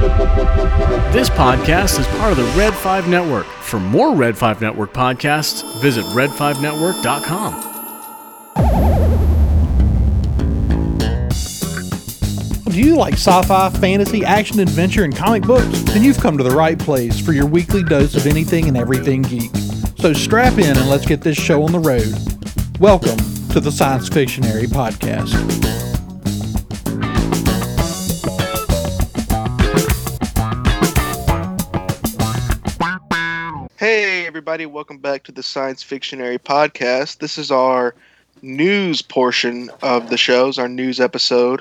This podcast is part of the Red 5 Network. For more Red 5 Network podcasts, visit red5network.com. Do you like sci fi, fantasy, action, adventure, and comic books? Then you've come to the right place for your weekly dose of anything and everything geek. So strap in and let's get this show on the road. Welcome to the Science Fictionary Podcast. Everybody, welcome back to the Science Fictionary Podcast. This is our news portion of the shows, our news episode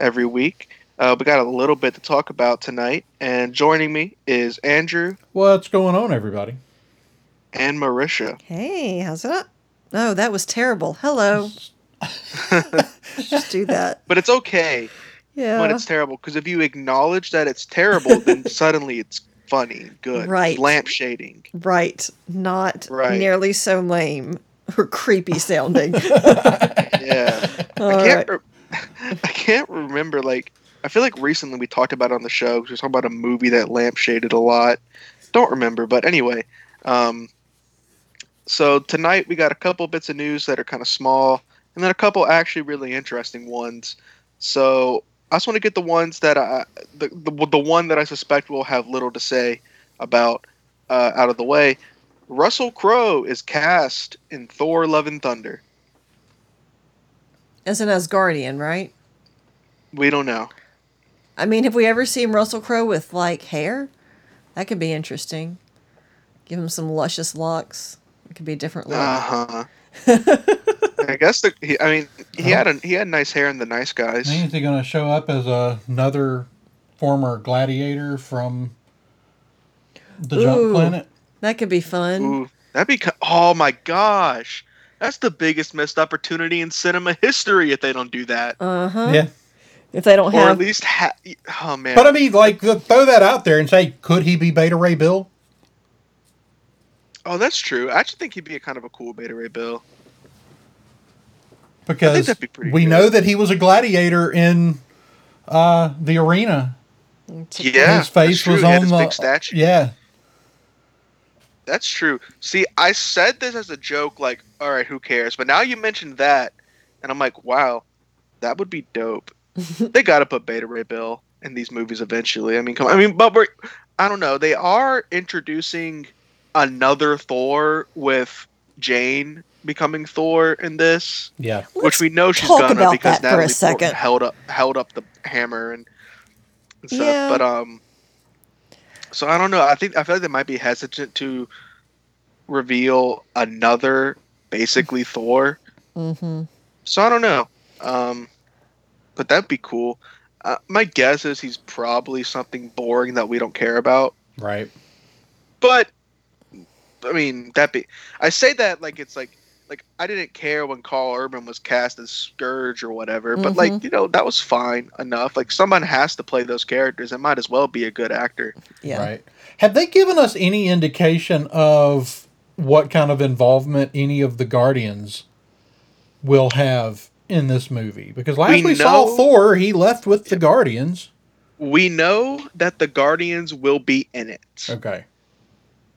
every week. Uh, we got a little bit to talk about tonight, and joining me is Andrew What's going on, everybody? and Marisha. Hey, how's it up? Oh, that was terrible. Hello. Just do that. But it's okay Yeah. when it's terrible, because if you acknowledge that it's terrible, then suddenly it's funny, good, Right. lamp shading. right. Not Right. nearly so lame or creepy sounding. Yeah. All I can't. right. Re- I can't remember. Like, I feel like recently we talked about it on the show. 'cause We were talking about a movie that lampshaded a lot. Don't remember, but anyway. Um, so tonight we got a couple bits of news that are kind of small, and then a couple actually really interesting ones. So I just want to get the ones that I, the, the the one that I suspect will have little to say about uh, out of the way. Russell Crowe is cast in Thor: Love and Thunder. As an Asgardian, right? We don't know. I mean, have we ever seen Russell Crowe with like hair? That could be interesting. Give him some luscious locks. It could be a different look. Uh huh. I guess the. He, I mean, he had a he had nice hair in the Nice Guys. Is he going to show up as another former gladiator from the Jump Planet? that could be fun. Ooh, that'd be. Oh my gosh, that's the biggest missed opportunity in cinema history if they don't do that, Uh huh. Yeah. If they don't have or at least ha- Oh man. But I mean, like, throw that out there and say, could he be Beta Ray Bill? oh, that's true. I actually think he'd be a kind of a cool Beta Ray Bill. Because be we good. know that he was a gladiator in uh, the arena. Yeah, his face was on the big statue. Yeah, That's true. See, I said this as a joke, like, all right, who cares? But now you mentioned that, and I'm like, wow, that would be dope. they got to put Beta Ray Bill in these movies eventually. I mean, come on. I mean, but we're, I don't know. They are introducing another Thor with Jane becoming Thor in this, yeah. which Let's we know she's talk gonna because that for a Natalie Portman second. held up held up the hammer and, and stuff. Yeah. But um, so I don't know. I think I feel like they might be hesitant to reveal another basically Thor. hmm So I don't know. Um, but that'd be cool. Uh, my guess is he's probably something boring that we don't care about. Right. But I mean, that be I say that like it's like like I didn't care when Karl Urban was cast as Skurge or whatever, but mm-hmm. like you know that was fine enough. Like someone has to play those characters. It might as well be a good actor. Yeah. Right. Have they given us any indication of what kind of involvement any of the Guardians will have in this movie? Because last We we, saw Thor, he left with the Guardians. We know that the Guardians will be in it. Okay.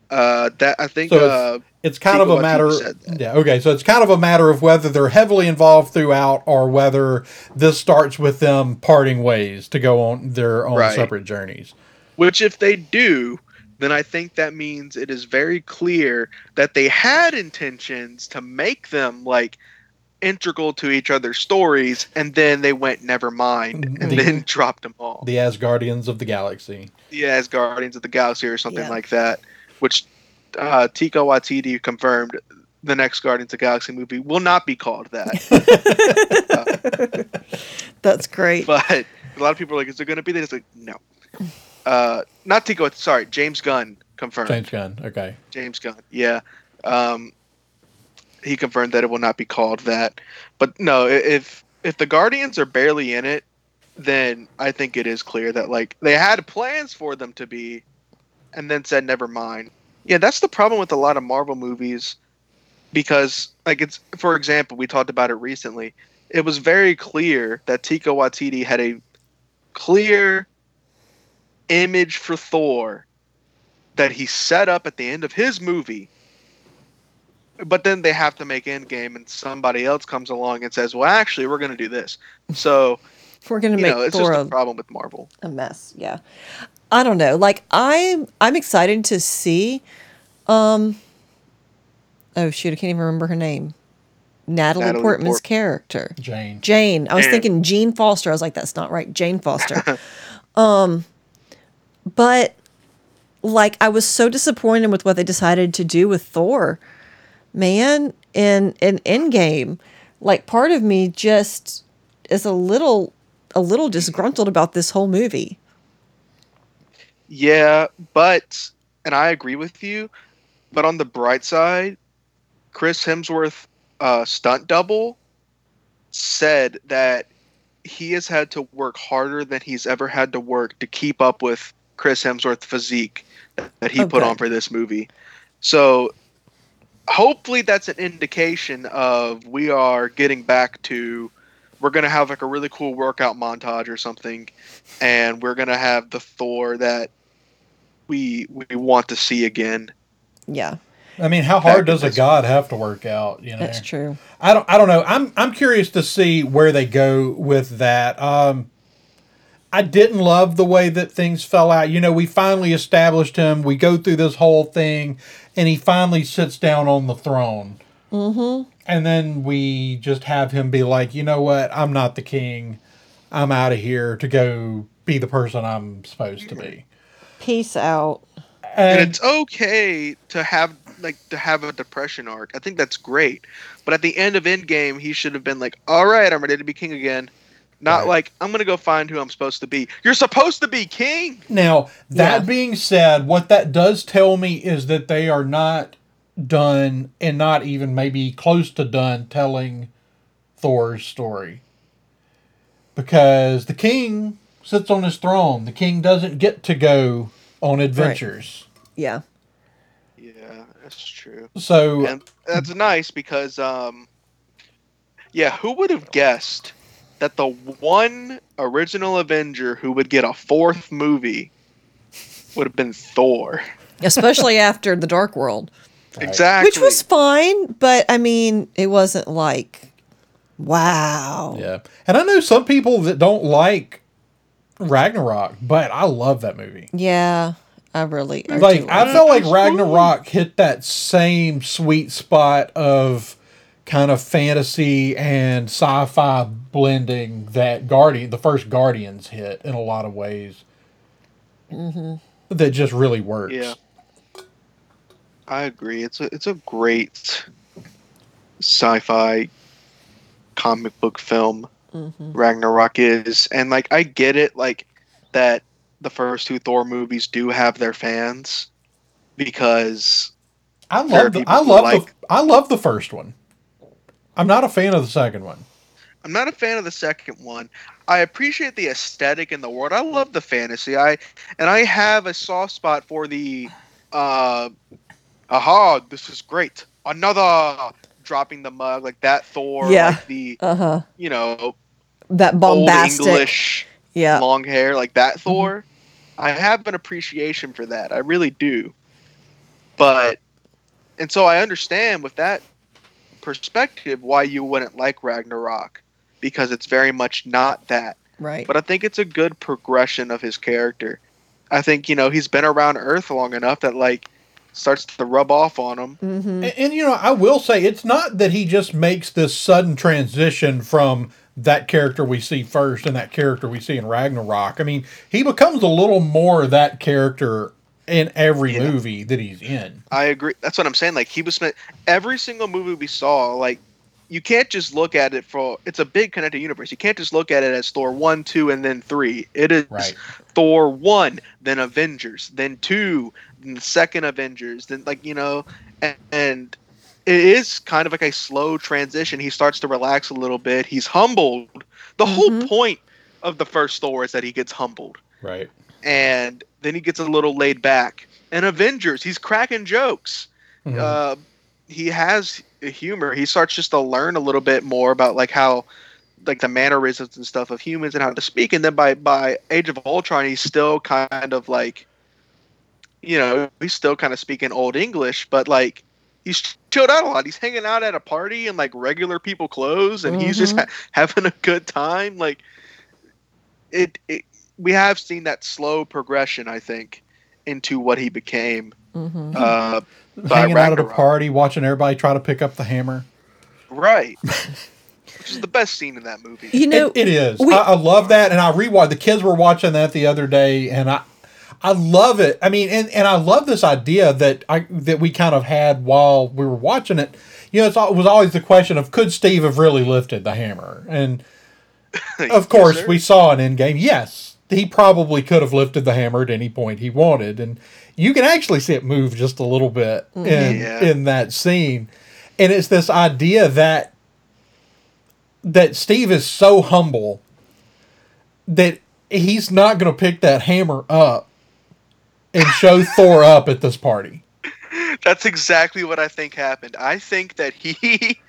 Uh, that I think. So it's- uh, It's kind of a matter. Waititi. Yeah. Okay. So it's kind of a matter of whether they're heavily involved throughout, or whether this starts with them parting ways to go on their own Right. separate journeys. Which, if they do, then I think that means it is very clear that they had intentions to make them like integral to each other's stories, and then they went never mind, and The- then dropped them all. The Asgardians of the Galaxy. The as Guardians of the Galaxy or something Yeah. like that. Which uh, Taika Waititi confirmed the next Guardians of the Galaxy movie will not be called that. That's great. but a lot of people are like, "Is it going to be that?" It's like, no. Uh, not Tico, Sorry, James Gunn confirmed. James Gunn. Okay. James Gunn. Yeah. Um, he confirmed that it will not be called that. But no, if if the Guardians are barely in it, then I think it is clear that like they had plans for them to be, and then said never mind. Yeah, that's the problem with a lot of Marvel movies, because like it's for example, we talked about it recently. It was very clear that Taika Waititi had a clear image for Thor that he set up at the end of his movie. But then they have to make Endgame, and somebody else comes along and says, "Well, actually, we're going to do this." So We're gonna you make know, it's Thor just a problem with Marvel. a mess. Yeah, I don't know. Like I'm, I'm excited to see. Um. Oh shoot! I can't even remember her name. Natalie, Natalie Portman's Port- character. Jane. Jane. I was Jane. thinking Jean Foster. I was like, that's not right. Jane Foster. um, but like, I was so disappointed with what they decided to do with Thor, man. In in Endgame, like part of me just is a little a little disgruntled about this whole movie. Yeah, but and I agree with you, but on the bright side, Chris Hemsworth, uh, stunt double, said that he has had to work harder than he's ever had to work to keep up with Chris Hemsworth physique that he Oh, put on for this movie. So hopefully that's an indication of we are getting back to we're gonna have like a really cool workout montage or something, and we're gonna have the Thor that we we want to see again. Yeah, I mean, how hard Back does a god have to work out? You know, that's true. I don't. I don't know. I'm. I'm curious to see where they go with that. Um, I didn't love the way that things fell out. You know, we finally established him. We go through this whole thing, and he finally sits down on the throne. Mm-hmm. And then we just have him be like, you know what? I'm not the king. I'm out of here to go be the person I'm supposed to be. Peace out. and And it's okay to have like to have a depression arc. I think that's great. But at the end of Endgame, he should have been like, "All right, I'm ready to be king again." Not Right. like I'm gonna go find who I'm supposed to be. You're supposed to be king. Now, that Yeah. being said, what that does tell me is that they are not done and not even maybe close to done telling Thor's story. Because the king sits on his throne. The king doesn't get to go on adventures. Yeah. Yeah, that's true. So, And that's nice because, um, yeah, who would have guessed that the one original Avenger who would get a fourth movie would have been Thor? Especially after the Dark World. Right. Exactly. which was fine but i mean it wasn't like wow yeah. And I know some people that don't like Ragnarok, but I love that movie. yeah i really I like I like- felt like Ragnarok hit that same sweet spot of kind of fantasy and sci-fi blending that Guardian, the first Guardians hit in a lot of ways. Mm-hmm. That just really works. Yeah. I agree. It's a it's a great sci-fi comic book film. Ragnarok is, and like I get it, like that the first two Thor movies do have their fans because I love the, I love like- the I love the first one. I'm not a fan of the second one. I'm not a fan of the second one. I appreciate the aesthetic in the world. I love the fantasy. I and I have a soft spot for the uh aha, this is great. Another dropping the mug like that Thor Yeah. like the uh-huh you know that bombastic English yeah long hair like that Thor. I have an appreciation for that. I really do. But and so I understand with that perspective why you wouldn't like Ragnarok because it's very much not that. right But I think it's a good progression of his character. I think, you know, he's been around Earth long enough that like starts to rub off on him. mm-hmm. And, and you know, I will say it's not that he just makes this sudden transition from that character we see first and that character we see in Ragnarok. I mean, he becomes a little more that character in every Yeah. movie that he's in. I agree. That's what I'm saying. Like he was spent every single movie we saw. Like you can't just look at it for. It's a big connected universe. You can't just look at it as Thor one, two, and then three. It is Right. Thor one, then Avengers, then two, then the second Avengers, then like you know, and, and it is kind of like a slow transition. He starts to relax a little bit. He's humbled. The whole Mhm. point of the first Thor is that he gets humbled Right. and then he gets a little laid back. And Avengers, he's cracking jokes. Mhm. Uh, he has humor. He starts just to learn a little bit more about like how like the mannerisms and stuff of humans and how to speak. And then by by Age of Ultron, he's still kind of like, you know, he's still kind of speaking old English, but like he's chilled out a lot. He's hanging out at a party in like regular people clothes, and he's just ha- having a good time. Like it, it, we have seen that slow progression, I think, into what he became. Uh, Hanging out at a party, watching everybody try to pick up the hammer. right? Which is the best scene in that movie. You know, it, it is. we- I, I love that, and I rewatched. The kids were watching that the other day, and I, I love it. I mean, and, and I love this idea that I that we kind of had while we were watching it. You know, it's, it was always the question of could Steve have really lifted the hammer, and of course sir. we saw an end game. Yes, he probably could have lifted the hammer at any point he wanted, and you can actually see it move just a little bit mm-hmm. in Yeah. in that scene. And it's this idea that that Steve is so humble that he's not going to pick that hammer up and show Thor up at this party. That's exactly what I think happened. I think that he,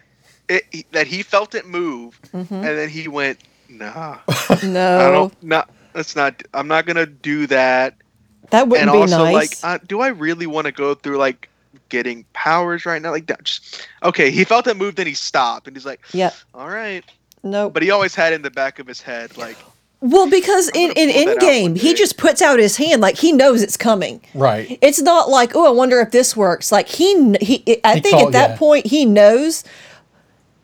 it, he- that he felt it move, Mm-hmm. and then he went, "Nah, no, I don't. Not. That's not. I'm not gonna do that." that wouldn't and be also, nice. like, uh, do I really want to go through like getting powers right now? Like that. Just okay. He felt it move, then he stopped, and he's like, yeah, "All right." no. But he always had in the back of his head, like, Well, because in, in pull that out Endgame, he just puts out his hand like he knows it's coming. Right. It's not like, oh, I wonder if this works. Like he, he. I He think called- at that yeah. point he knows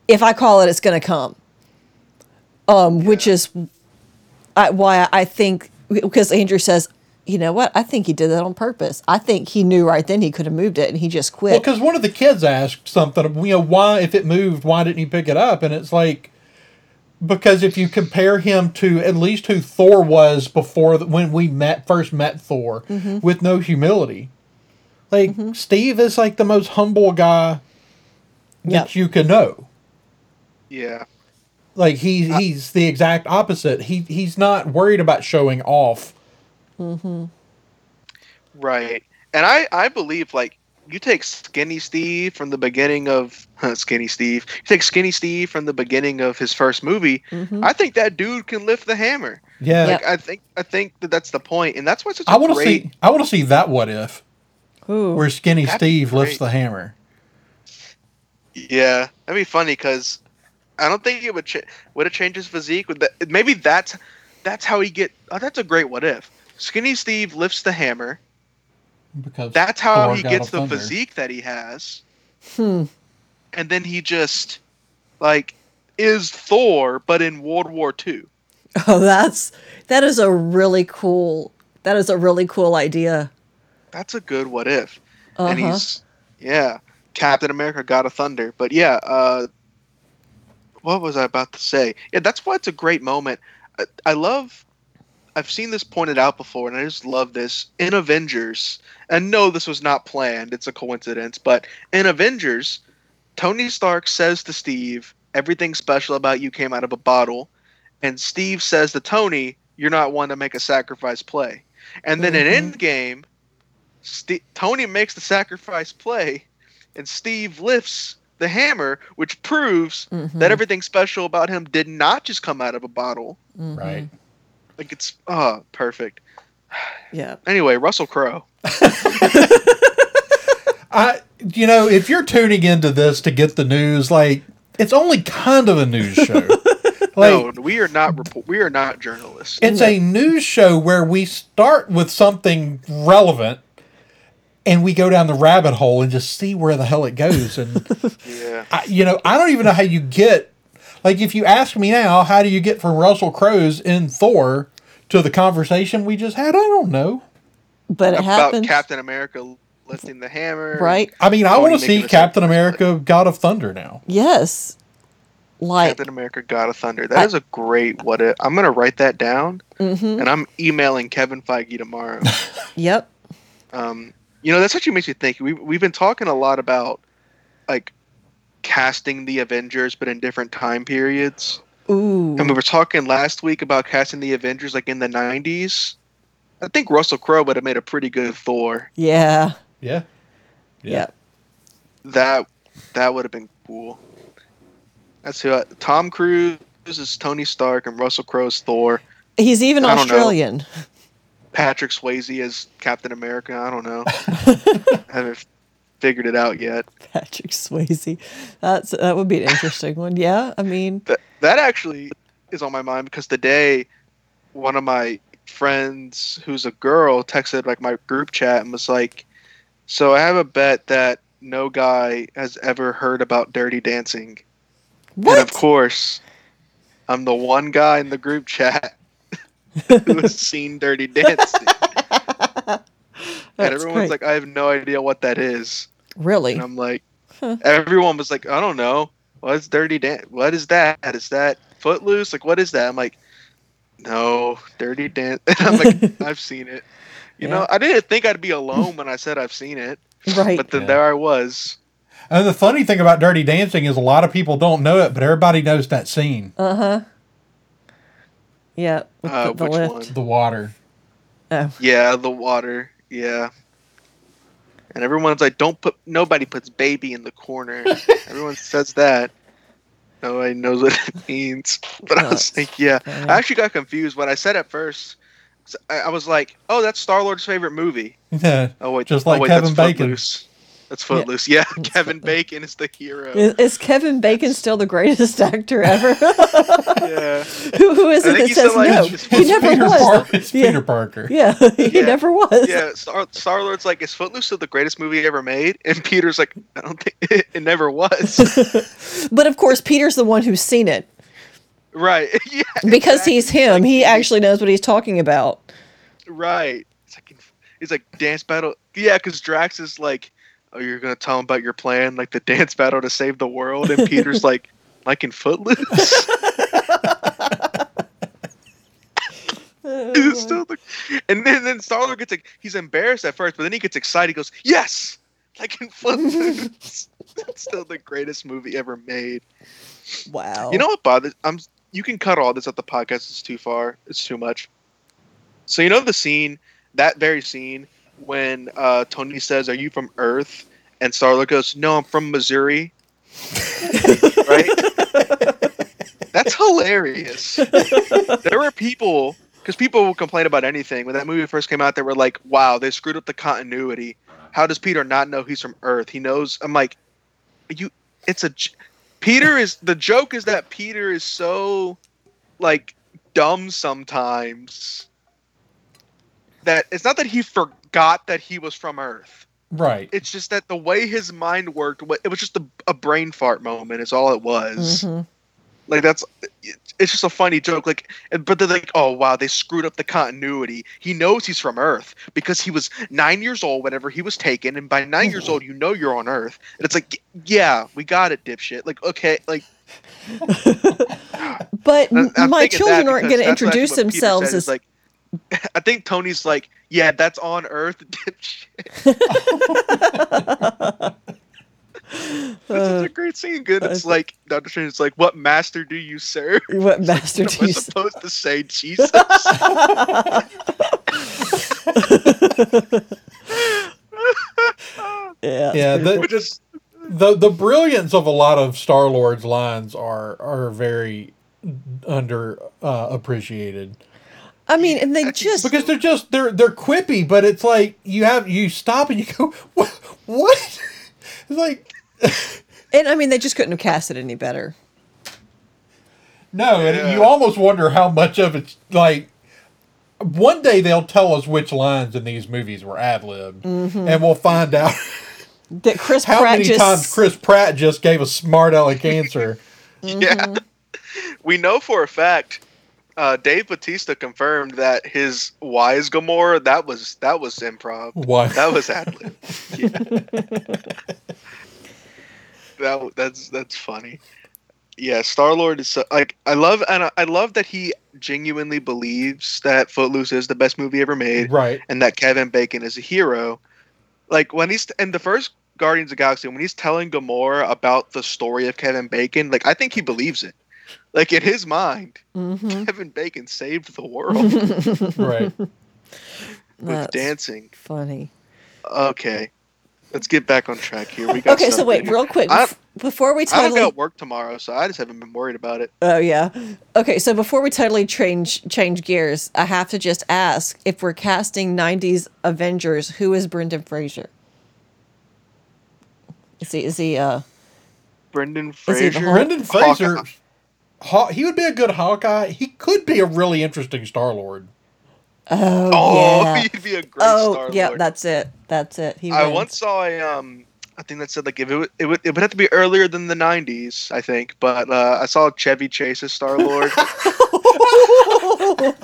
if I call it, it's going to come. Um, which is I, why I think because Andrew says, you know what? I think he did that on purpose. I think he knew right then he could have moved it, and he just quit. Well, because one of the kids asked something, you know, why, if it moved, why didn't he pick it up? And it's like, because if you compare him to at least who Thor was before the, when we met first met Thor Mm-hmm. with no humility, like Steve is like the most humble guy that Yep. you can know. yeah, Like he he's the exact opposite. He he's not worried about showing off. right. And I, I believe like you take Skinny Steve from the beginning of Skinny Steve. You take Skinny Steve from the beginning of his first movie. Mm-hmm. I think that dude can lift the hammer. Yeah. Yep. I think I think that that's the point, and that's why it's such a I want to great. see I want to see that what if Ooh. where Skinny That'd Steve lifts the hammer. Yeah, that'd be funny because I don't think it would ch- would it change his physique. Would that maybe that's that's how he get? Oh, that's a great what if. Skinny Steve lifts the hammer. Because That's how Thor he gets the thunder. physique that he has. Hmm. And then he just like is Thor, but in World War II. Oh, that's that is a really cool. That is a really cool idea. That's a good what if. Uh And he's yeah, Captain America got a Thunder. But yeah, uh what was I about to say? Yeah, that's why it's a great moment. I, I love I've seen this pointed out before and I just love this. In Avengers, and no this was not planned, it's a coincidence, but in Avengers, Tony Stark says to Steve, "Everything special about you came out of a bottle." And Steve says to Tony, "You're not one to make a sacrifice play." And then in Endgame, Ste Tony makes the sacrifice play, and Steve lifts the hammer, which proves Mm-hmm. that everything special about him did not just come out of a bottle. Right. Like it's oh perfect. Yeah. Anyway, Russell Crowe. I you know, if you're tuning into this to get the news, like it's only kind of a news show. like no, we are not report. We are not journalists. it's a news show where we start with something relevant and we go down the rabbit hole and just see where the hell it goes and yeah. I, you know, I don't even know how you get like if you ask me now, how do you get from Russell Crowe's in Thor to the conversation we just had? I don't know. But it About happens. Captain America lifting the hammer. Right. I mean, I want to see Captain sacrifice America, God of Thunder now. Yes. Like Captain America God of Thunder. That I- is a great what if. I'm gonna write that down mhm. and I'm emailing Kevin Feige tomorrow. Yep. um, you know, that's actually makes me think. We we've been talking a lot about like casting the Avengers, but in different time periods. Ooh. And we were talking last week about casting the Avengers like in the 90s. I think Russell Crowe would have made a pretty good Thor. Yeah. Yeah. Yeah. That that would have been cool. That's who I, Tom Cruise, is Tony Stark and Russell Crowe's Thor. He's even I. Australian. Patrick Swayze as Captain America. I don't know. I haven't figured it out yet. Patrick Swayze. That's that would be an interesting one. Yeah, I mean, That that actually is on my mind because today, one of my friends who's a girl texted like my group chat and was like, "So I have a bet that no guy has ever heard about Dirty Dancing." what? And of course, I'm the one guy in the group chat who has seen Dirty Dancing. and everyone's great. like, I have no idea what that is. Really? And I'm like, everyone was like, I don't know. What's Dirty Dance? What is that? Is that Footloose? Like, what is that? I'm like, no, Dirty Dance. I'm like, I've seen it. You know, I didn't think I'd be alone when I said I've seen it, right. but then Yeah. there I was. And the funny thing about Dirty Dancing is a lot of people don't know it, but everybody knows that scene, Uh huh. Yeah. With Uh, the, the which lift. one? the water. Oh. Yeah, the water. Yeah. And everyone's like, don't put, nobody puts baby in the corner. Everyone says that. Nobody knows what it means. But I was like, yeah. I actually got confused when I said at first. I, I was like, oh, that's Star Lord's favorite movie. Yeah. Oh, wait. Just oh, like wait, Kevin Bacon. Footloose. That's Footloose. Yeah, Kevin Bacon is the hero. Is, is Kevin Bacon still the greatest actor ever? yeah. who, who is I it think that says like- no? it's- He never Peter was. Par- it's Yeah. Peter Parker. Yeah, he Yeah. never was. Yeah, Star Star Lord's like, is Footloose still the greatest movie ever made? And Peter's like, I don't think it, it never was. But of course, Peter's the one who's seen it right. Yeah. because exactly. he's him. He actually knows what he's talking about. Right. It's like he's like dance battle. Yeah, because Drax is like, Oh, you're gonna tell him about your plan, like the dance battle to save the world, and Peter's like, like in Footloose. Still the- and then then Star gets like he's embarrassed at first, but then he gets excited. He goes, yes, like in Footloose. it's still the greatest movie ever made. Wow. You know what bothers? I'm. You can cut all this at the podcast. It's too far. It's too much. So you know the scene, that very scene when uh, Tony says, "Are you from Earth?" and Star Lord goes, "No, I'm from Missouri." right? That's hilarious. there were people because people will complain about anything when that movie first came out. They were like, "Wow, they screwed up the continuity. How does Peter not know he's from Earth? He knows." I'm like, "You, it's a." j- Peter is the joke is that Peter is so like dumb sometimes that it's not that he forgot that he was from Earth. Right. It's just that the way his mind worked, it was just a, a brain fart moment. Is all it was. Mhm. Like that's it's just a funny joke. Like, but they're like, oh wow, they screwed up the continuity. He knows he's from Earth because he was nine years old whenever he was taken, and by 9 years old, you know you're on Earth. And it's like, yeah, we got it, dipshit. Like, okay, like But I- my children aren't going to introduce themselves as like. I think Tony's like, yeah, that's on Earth, dipshit. That's such a great scene. Good. It's Uh, like Doctor Strange. It's like, what master do you serve? what master Am do I you supposed to say Jesus? Yeah. Yeah, the, Which is the the brilliance of a lot of Star Lord's lines are are very under uh, appreciated I mean, and they just because they're just they're they're quippy, but it's like you have you stop and you go what what it's like and I mean they just couldn't have cast it any better. no, and Yeah. you almost wonder how much of it's like. One day they'll tell us which lines in these movies were ad libbed, mm-hmm. and we'll find out That Chris how Pratt many just times Chris Pratt just gave a smart aleck answer. yeah. Mm-hmm. We know for a fact. Uh, Dave Bautista confirmed that his "Why is Gamora?" that was that was improv. Why? That was ad lib. Yeah. that that's that's funny. Yeah, Star Lord is so, like I love and I, I love that he genuinely believes that Footloose is the best movie ever made, right. and that Kevin Bacon is a hero. Like when he's in the first Guardians of the Galaxy, when he's telling Gamora about the story of Kevin Bacon, like I think he believes it. Like in his mind, Mhm. Kevin Bacon saved the world Right. with That's dancing. funny. Okay. let's get back on track here. We got Okay, so wait, real quick I, before we I don't got work tomorrow, so I just haven't been worried about it. Oh yeah. Okay, so before we totally change change gears, I have to just ask if we're casting '90s Avengers, who is Brendan Fraser? Is he? Is he? Uh, Brendan Is he the Fraser. Hulk? Brendan Fraser, Hawkeye. Haw- he would be a good Hawkeye. He could be a really interesting Star Lord. oh, Oh, yeah. he'd be a great Oh Star yeah, that's it. That's it. He I wins. once saw a um I think that said like if it would, it would it would have to be earlier than the 90s, I think, but uh, I saw Chevy Chase as Star Lord. oh,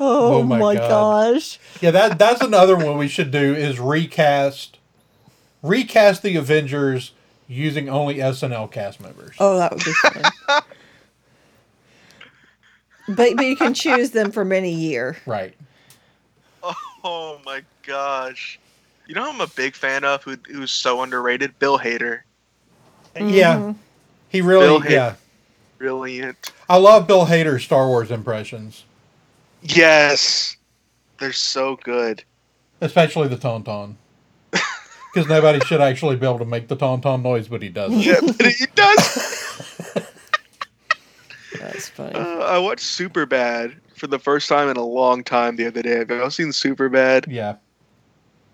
Oh my my, God. gosh. Yeah, that that's another one we should do is recast recast the Avengers using only SNL cast members. Oh, that would be fun. but but you can choose them from any year. Right. oh my gosh. You know who I'm a big fan of who who's so underrated? Bill Hader. Mm-hmm. Yeah. He really Bill Hader. yeah. Brilliant. I love Bill Hader's Star Wars impressions, Yes. They're so good. especially the Tauntaun. Because nobody should actually be able to make the Tauntaun noise, but he does. it. Yeah, but he does. That's funny. Uh, I watched Super Bad for the first time in a long time the other day. Have you all seen Super Bad? Yeah.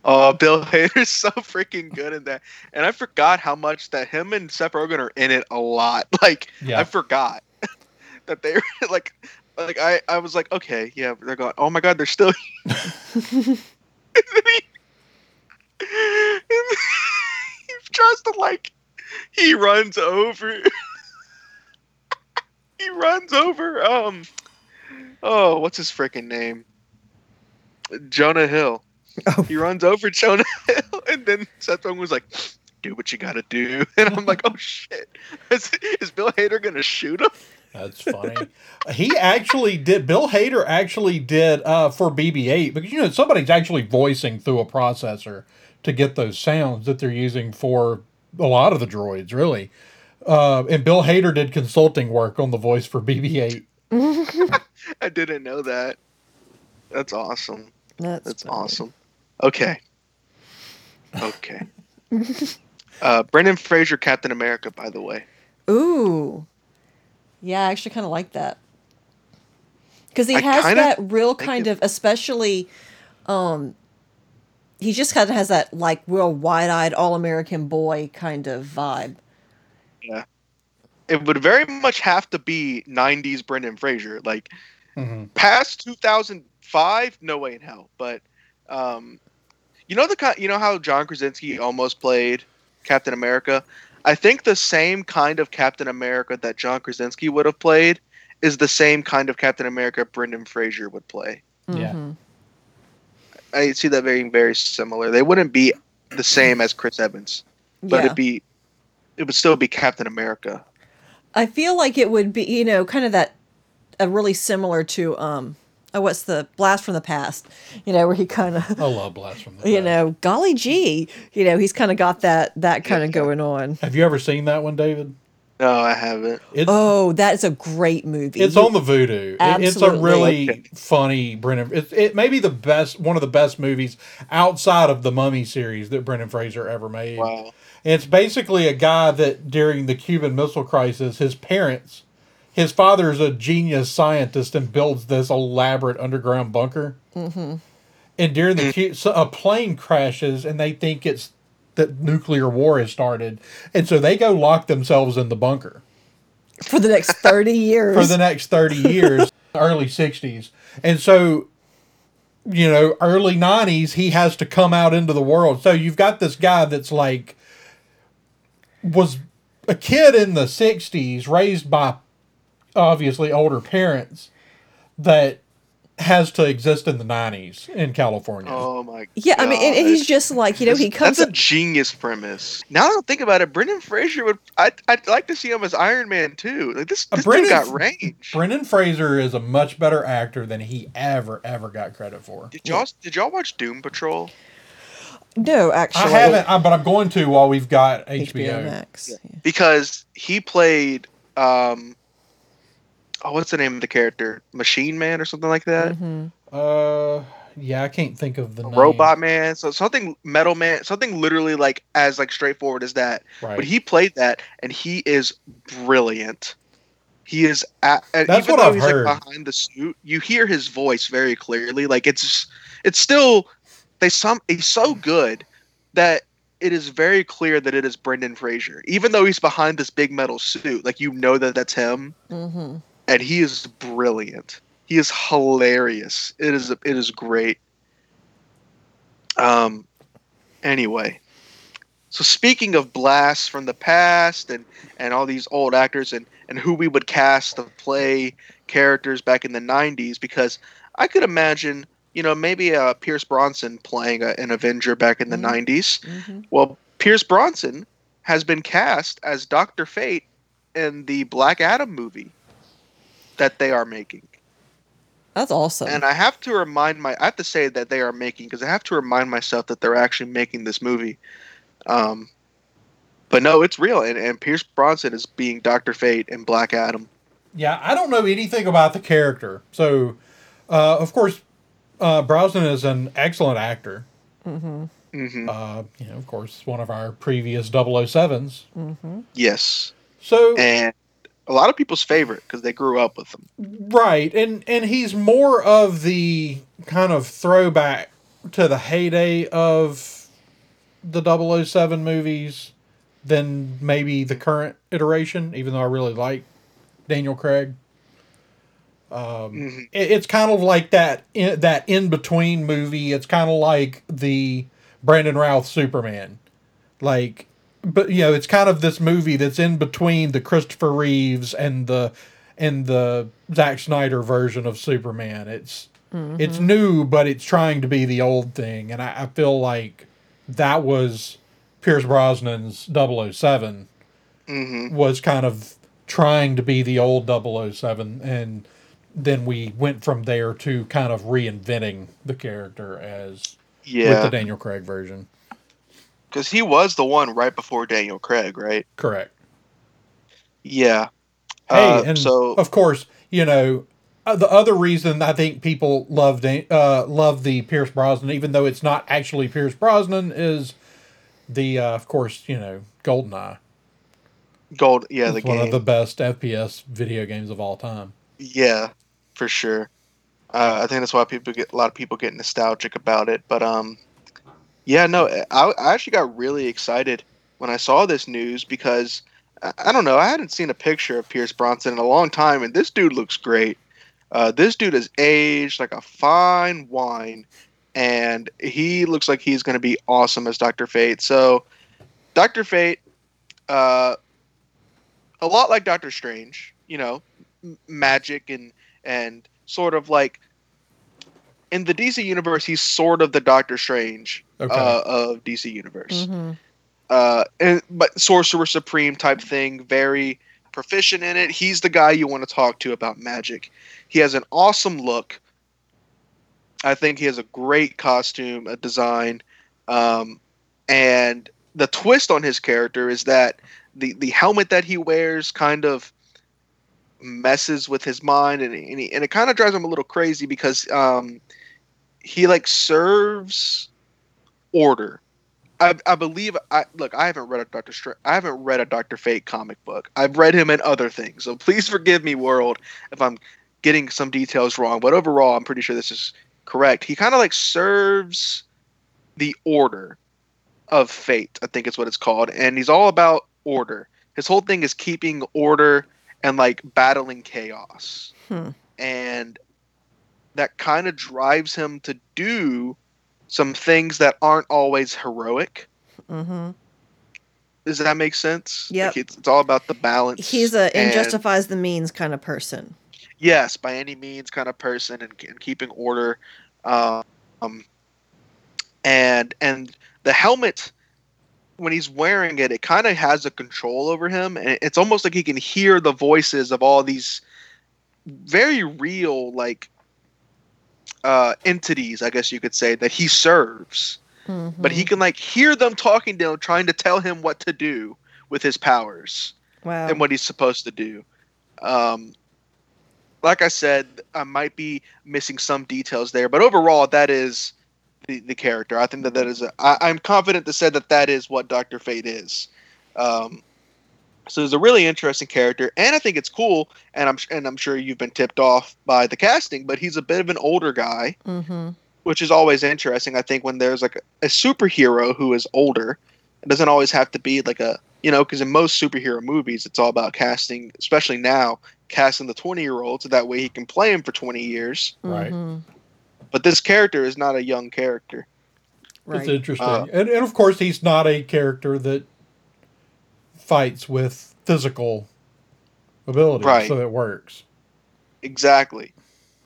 Oh, Bill Hader's so freaking good in that, and I forgot how much that him and Seth Rogen are in it a lot. Like Yeah. I forgot that they're like, like I I was like, okay, yeah, they're going. Oh my god, they're still. and then he, and then he tries to like, he runs over. He runs over. Um, oh, what's his freaking name? Jonah Hill. He runs over Jonah Hill, and then Seth Rogen was like, "Do what you gotta do," and I'm like, "Oh shit, is, is Bill Hader gonna shoot him?" That's funny. he actually did. Bill Hader actually did uh, for BB-8 because you know somebody's actually voicing through a processor to get those sounds that they're using for a lot of the droids, really. Uh, and Bill Hader did consulting work on the voice for BB-8. I didn't know that. That's awesome. That's, That's awesome. Okay. Okay. uh, Brendan Fraser, Captain America, by the way. Ooh. Yeah, I actually kind of like that. Because he I has kinda that real kind of, especially, um, he just kind of has that like real wide-eyed all-American boy kind of vibe. It would very much have to be '90s Brendan Fraser. Like Mhm. past 2005, no way in hell. But um, you know the kind, you know how John Krasinski almost played Captain America. I think the same kind of Captain America that John Krasinski would have played is the same kind of Captain America Brendan Fraser would play. Yeah. Mhm. I see that being very similar. They wouldn't be the same as Chris Evans, but yeah. it'd be it would still be Captain America. I feel like it would be, you know, kind of that, uh, really similar to, um, oh, what's the Blast from the Past? You know, where he kind of, I love Blast from the Past. you Past. know, golly gee, you know, he's kind of got that that kind of going on. Have you ever seen that one, David? No, I haven't. It's, Oh, that is a great movie. It's You- on the Voodoo. It- it's a really funny Brendan. It, it may be the best, one of the best movies outside of the Mummy series that Brendan Fraser ever made. Wow. It's basically a guy that during the Cuban Missile Crisis, his parents, his father is a genius scientist and builds this elaborate underground bunker. Mm-hmm. And during the so a plane crashes, and they think it's that nuclear war has started, and so they go lock themselves in the bunker for the next 30 years. for the next 30 years, early 60s. And so, you know, early 90s, he has to come out into the world. So you've got this guy that's like, was a kid in the 60s, raised by obviously older parents, that has to exist in the 90s in California. Oh my. God Yeah, I mean, and, and he's just like, you know, he That's- comes That's a genius premise. Now that I think about it, Brendan Fraser would. I'd, I'd like to see him as Iron Man too. Like this, Uh, this Brendan- dude got range. Brendan Fraser is a much better actor than he ever, ever got credit for. Did y'all did y'all watch Doom Patrol? No, actually. I haven't, I, but I'm going to while we've got HBO, HBO. Max. Yeah. Because he played. um Oh, what's the name of the character? Machine Man or something like that. Mm-hmm. Uh, Yeah, I can't think of the name. Robot Man, so something Metal Man, something literally like as like straightforward as that. Right. But he played that, and he is brilliant. He is at, and That's even what though I've he's heard. like behind the suit, you hear his voice very clearly. Like it's it's still they some he's so good that it is very clear that it is Brendan Fraser, even though he's behind this big metal suit. Like you know that that's him, Mm-hmm. and he is brilliant. He is hilarious. It is it is great. Um. Anyway, so speaking of blasts from the past and and all these old actors and and who we would cast to play characters back in the '90s, because I could imagine, you know, maybe uh, Pierce Brosnan playing a, an Avenger back in the Mhm. '90s. Mm-hmm. Well, Pierce Brosnan has been cast as Doctor Fate in the Black Adam movie that they are making. That's awesome. And I have to remind my I have to say that they are making because I have to remind myself that they're actually making this movie. Um but no, it's real and, and Pierce Brosnan is being Doctor Fate in Black Adam. Yeah, I don't know anything about the character. So, uh, of course, uh, Brosnan is an excellent actor. mm-hmm. hmm Uh, you know, of course, one of our previous 007s. Mm-hmm. Yes. So, And a lot of people's favorite because they grew up with him. right, and and he's more of the kind of throwback to the heyday of the 007 movies than maybe the current iteration. Even though I really like Daniel Craig. Um, hmm it- it's kind of like that in, that in between movie. It's kind of like the Brandon Routh Superman, like, but you know, it's kind of this movie that's in between the Christopher Reeves and the and the Zack Snyder version of Superman. It's it's new, but it's trying to be the old thing, and I, I feel like that was Pierce Brosnan's 007 hmm was kind of trying to be the old 007 and then we went from there to kind of reinventing the character as with the Daniel Craig version. Because he was the one right before Daniel Craig, right? Correct. Yeah. Hey, Uh, and so of course, you know, uh, the other reason I think people love uh, love the Pierce Brosnan, even though it's not actually Pierce Brosnan, is the uh, of course you know Goldeneye. Gold, yeah, the one game. of the best FPS video games of all time. Yeah, for sure. Uh, I think that's why people get a lot of people get nostalgic about it. But um, yeah, no, I, I actually got really excited when I saw this news because I, I don't know, I hadn't seen a picture of Pierce Brosnan in a long time, and this dude looks great. Uh, this dude is aged like a fine wine, and he looks like he's going to be awesome as Doctor Fate. So, Doctor Fate, uh, a lot like Doctor Strange, you know, m- magic and and sort of like in the DC universe, he's sort of the Doctor Strange Okay. uh, of DC universe. Mm-hmm. Uh, and but Sorcerer Supreme type thing, very proficient in it. He's the guy you want to talk to about magic. He has an awesome look. I think he has a great costume, a design, um, and the twist on his character is that the the helmet that he wears kind of messes with his mind, and and, he, and it kind of drives him a little crazy because um, he like serves order. I, I believe I look. I haven't read a Doctor Str- I haven't read a Doctor Fate comic book. I've read him in other things, so please forgive me, world, if I'm getting some details wrong. But overall, I'm pretty sure this is correct. He kind of like serves the order of fate. I think it's what it's called, and he's all about order. His whole thing is keeping order and like battling chaos, Hmm. and that kind of drives him to do some things that aren't always heroic. Mm-hmm. Does that make sense? Yeah. Like it's, it's all about the balance. He's a and- and justifies the means kind of person. yes, by any means kind of person and, and keeping order. Um, and and the helmet when he's wearing it, it kind of has a control over him, and it's almost like he can hear the voices of all these very real like uh, entities, I guess you could say, that he serves. But he can like hear them talking to him, trying to tell him what to do with his powers wow. and what he's supposed to do. Um, like I said, I might be missing some details there, but overall, that is the, the character. I think that that is. A, I, I'm confident to say that that is what Doctor Fate is. Um, so he's a really interesting character, and I think it's cool. And I'm and I'm sure you've been tipped off by the casting, but he's a bit of an older guy, Mm-hmm. which is always interesting. I think when there's like a, a superhero who is older, it doesn't always have to be like a you know because in most superhero movies it's all about casting, especially now casting the 20 year old so that way he can play him for 20 years. Right. Mm-hmm. But this character is not a young character. Right. It's interesting. Uh, and, and of course, he's not a character that fights with physical abilities, Right. so it works. Exactly.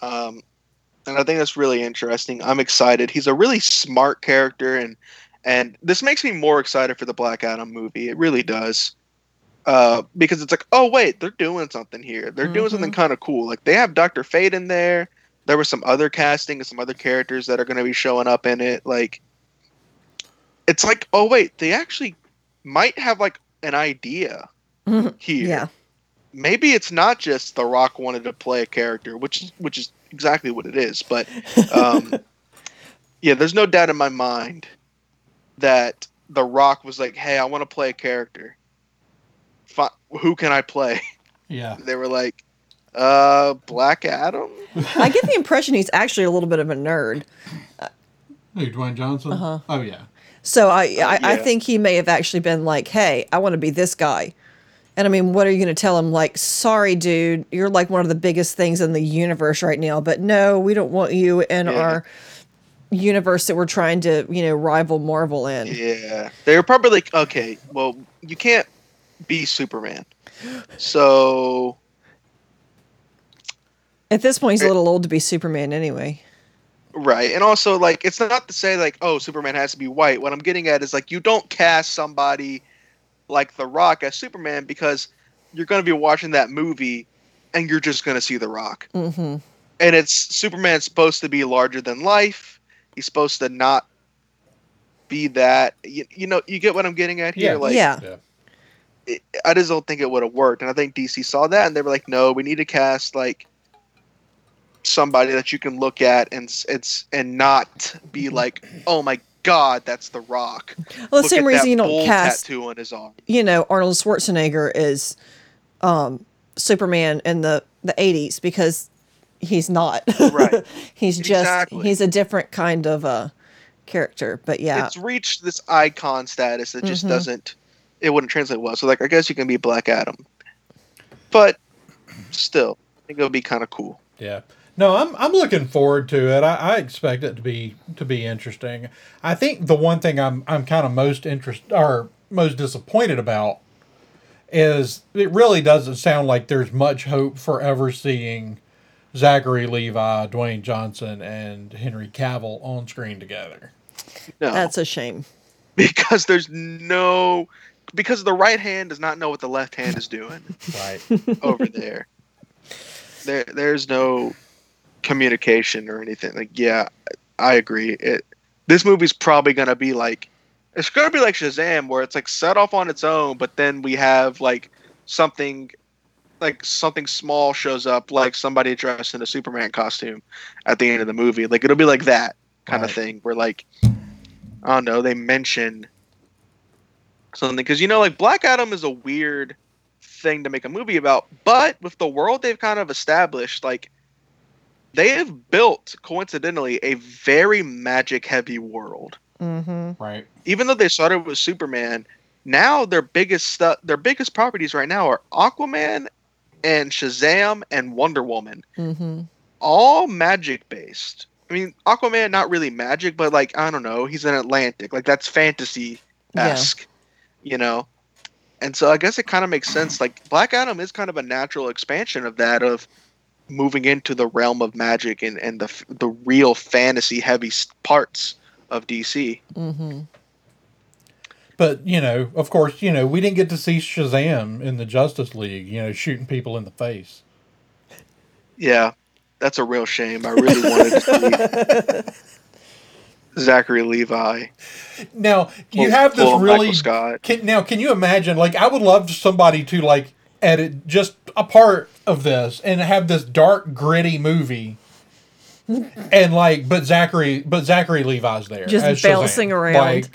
Um, and I think that's really interesting. I'm excited. He's a really smart character, and and this makes me more excited for the Black Adam movie. It really does, uh, because it's like, oh wait, they're doing something here. They're doing something kind of cool. Like they have Doctor Fate in there. There was some other casting and some other characters that are going to be showing up in it. Like, it's like, oh wait, they actually might have like an idea Mhm. here Yeah. maybe it's not just The Rock wanted to play a character, which is which is exactly what it is. But um, yeah, there's no doubt in my mind that The Rock was like, "Hey, I want to play a character. Fi- who can I play?" Yeah. They were like, "Uh, Black Adam." I get the impression he's actually a little bit of a nerd. Hey, Dwayne Johnson? Uh-huh. Oh, yeah. So I, I, I Yeah. think he may have actually been like, "Hey, I want to be this guy," and I mean, what are you going to tell him? Like, sorry, dude, you're like one of the biggest things in the universe right now, but no, we don't want you in Yeah. our universe that we're trying to, you know, rival Marvel in. Yeah, they're probably like, "Okay, well, you can't be Superman." So At this point, he's a little old to be Superman anyway. Right. And also like it's not to say like oh Superman has to be white. What I'm getting at is like you don't cast somebody like The Rock as Superman because you're going to be watching that movie and you're just going to see The Rock. hmm And it's Superman's supposed to be larger than life. He's supposed to not be that you, you know you get what I'm getting at here Yeah. like yeah. Yeah. it, I just don't think it would have worked. And I think DC saw that and they were like, no, we need to cast like somebody that you can look at and it's and not be like, oh my god, that's The Rock. Well, the Look same at reason that you don't bull cast, tattoo on his arm. you know, Arnold Schwarzenegger is um, Superman in the the '80s because he's not. Right. he's just Exactly. he's a different kind of a character. But yeah, It's reached this icon status that just Mhm. doesn't. It wouldn't translate well. So like, I guess you can be Black Adam, but still, I think it would be kind of cool. Yeah. No, I'm I'm looking forward to it. I, I expect it to be to be interesting. I think the one thing I'm I'm kind of most interest or most disappointed about is it really doesn't sound like there's much hope for ever seeing Zachary Levi, Dwayne Johnson, and Henry Cavill on screen together. No, that's a shame. because there's no because the right hand does not know what the left hand is doing Right. over there. There there's no communication or anything. Like yeah, I agree. It this movie's probably gonna be like it's gonna be like Shazam where it's like set off on its own, but then we have like something like something small shows up like somebody dressed in a Superman costume at the end of the movie. Like it'll be like that kind Right. of thing where like I don't know, they mention something because you know like Black Adam is a weird thing to make a movie about, but with the world they've kind of established, like they have built coincidentally a very magic heavy world. hmm Right. Even though they started with Superman, now their biggest stuff, their biggest properties right now are Aquaman and Shazam and Wonder Woman, hmm all magic based. I mean, Aquaman not really magic, but like I don't know, he's an Atlantic, like that's fantasy esque, you know. And so I guess it kind of makes sense. Like Black Adam is kind of a natural expansion of that of moving into the realm of magic and and the the real fantasy heavy parts of DC. hmm But you know, of course, you know, we didn't get to see Shazam in the Justice League. You know, shooting people in the face. Yeah, that's a real shame. I really wanted to see Zachary Levi. Now you pull- have this pull a really Scott. Can, now, can you imagine? Like, I would love somebody to like edit just a part of this and have this dark, gritty movie. and like, but Zachary, but Zachary Levi's there, Just bouncing around like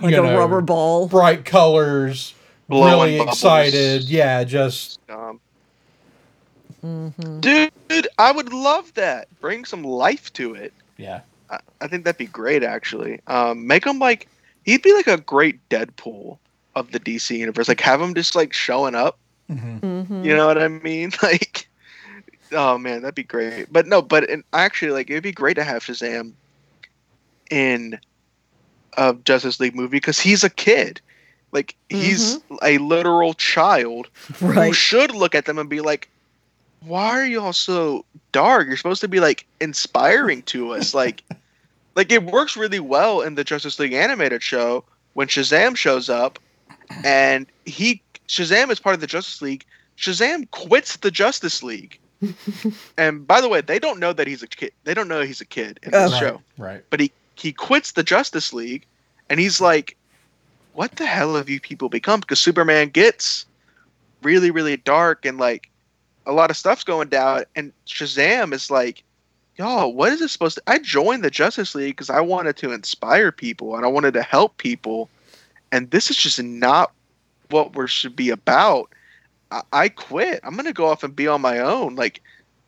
you a rubber ball. bright colors, Blowing really bubbles. excited. Yeah, just Um, Mm-hmm. Dude, I would love that. Bring some life to it. yeah, I, I think that'd be great, actually. Um, make him like he'd be like a great Deadpool of the DC universe. Like have him just like showing up. Mhm. You know what I mean? Like, oh man, that'd be great. But no, but in, actually, like it'd be great to have Shazam in a Justice League movie because he's a kid. Like he's a literal child who should look at them and be like, "Why are y'all so dark? You're supposed to be like inspiring to us." Like, like it works really well in the Justice League animated show when Shazam shows up, and he Shazam is part of the Justice League. Shazam quits the Justice League. and by the way, they don't know that he's a kid. They don't know he's a kid in this Oh. show right. but he he quits the Justice League, and he's like, "What the hell have you people become?" Because Superman gets really really dark and like a lot of stuff's going down, and Shazam is like, "Y'all, what is it supposed to?" I joined the Justice League because I wanted to inspire people and I wanted to help people, and this is just not what we should be about. I, I quit. I'm gonna go off and be on my own. Like,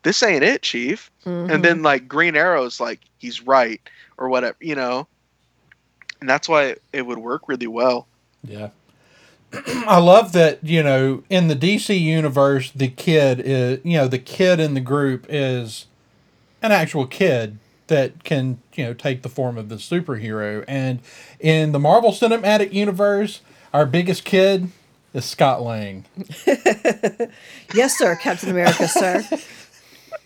this ain't it, Chief Mhm. and then like Green Arrow's like he's right or whatever, you know. And that's why it would work really well. Yeah. I love that, you know, in the DC universe, the kid is, you know, the kid in the group is an actual kid that can, you know, take the form of the superhero. And in the Marvel Cinematic Universe, our biggest kid is Scott Lang. yes, sir, Captain America, sir.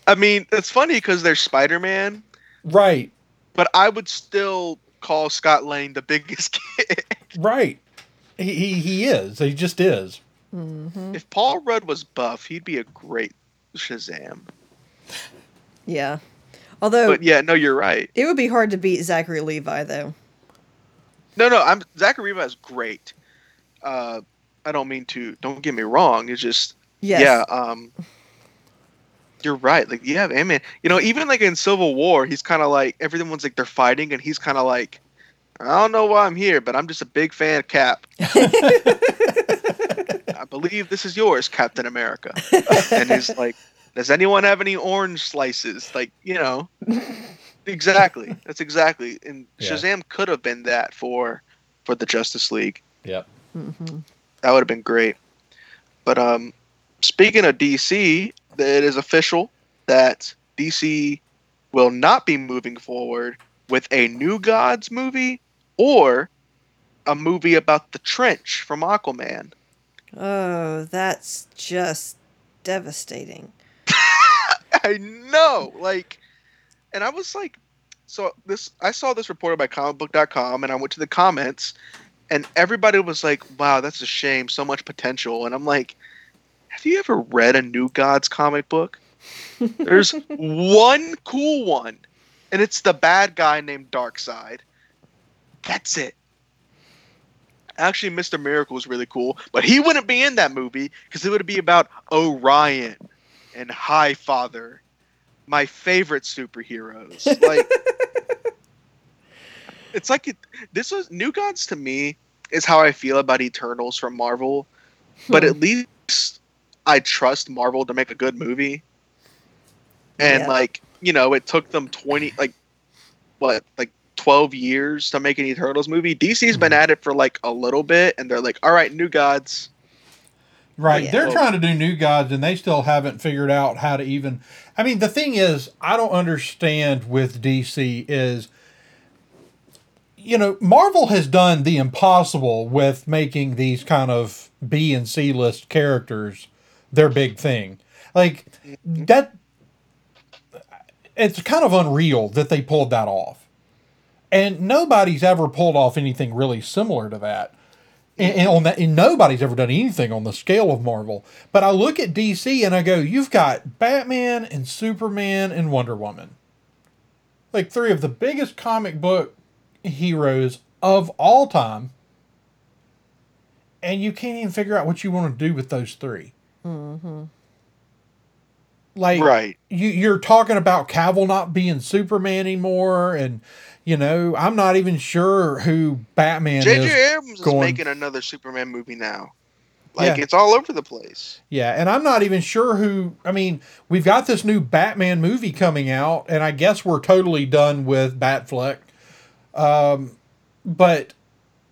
I mean, it's funny because there's Spider Man, Right. but I would still call Scott Lang the biggest kid. Right. He, he, he is. He just is. if Paul Rudd was buff, he'd be a great Shazam. Yeah. Although But yeah, no, you're right. it would be hard to beat Zachary Levi, though. No, no, I'm Zachary Levi is great. Uh, I don't mean to. Don't get me wrong. It's just Yes. Yeah, um you're right. Like you have Ant-Man. You know, even like in Civil War, he's kind of like everyone's like they're fighting and he's kind of like I don't know why I'm here, but I'm just a big fan of Cap. I believe this is yours, Captain America. and he's like, "Does anyone have any orange slices?" Like, you know. Exactly. That's exactly. And Yeah. Shazam could have been that for for the Justice League. Yep. hmm That would have been great. But um, speaking of DC, it is official that DC will not be moving forward with a New Gods movie or a movie about the trench from Aquaman. Oh, that's just devastating. I know, like, and I was like, so this I saw this reported by comicbook.com and I went to the comments and everybody was like, wow, that's a shame, so much potential. And I'm like, have you ever read a New Gods comic book? There's one cool one, and it's the bad guy named Darkseid. That's it. Actually, Mr. Miracle was really cool, but he wouldn't be in that movie because it would be about Orion and Highfather, my favorite superheroes. Like, it's like it, this was New Gods to me is how I feel about Eternals from Marvel, but Hmm. at least I trust Marvel to make a good movie. And Yeah. like you know, it took them twenty like what like twelve years to make an Eternals movie. DC's been at it for like a little bit, and they're like, all right, New Gods. Right. Yeah. They're trying to do new gods and they still haven't figured out how to even I mean the thing is I don't understand with DC is you know Marvel has done the impossible with making these kind of B and C list characters their big thing. Like that it's kind of unreal that they pulled that off. And nobody's ever pulled off anything really similar to that. And, and on that, and nobody's ever done anything on the scale of Marvel. But I look at DC and I go, you've got Batman and Superman and Wonder Woman, like three of the biggest comic book heroes of all time, and you can't even figure out what you want to do with those 3 mm-hmm. Like Right. you you're talking about Cavill not being Superman anymore and you know, I'm not even sure who Batman J.J. is. Abrams is making another Superman movie now. Like Yeah. it's all over the place. Yeah, and I'm not even sure who. I mean, we've got this new Batman movie coming out, and I guess we're totally done with Batfleck. Um, but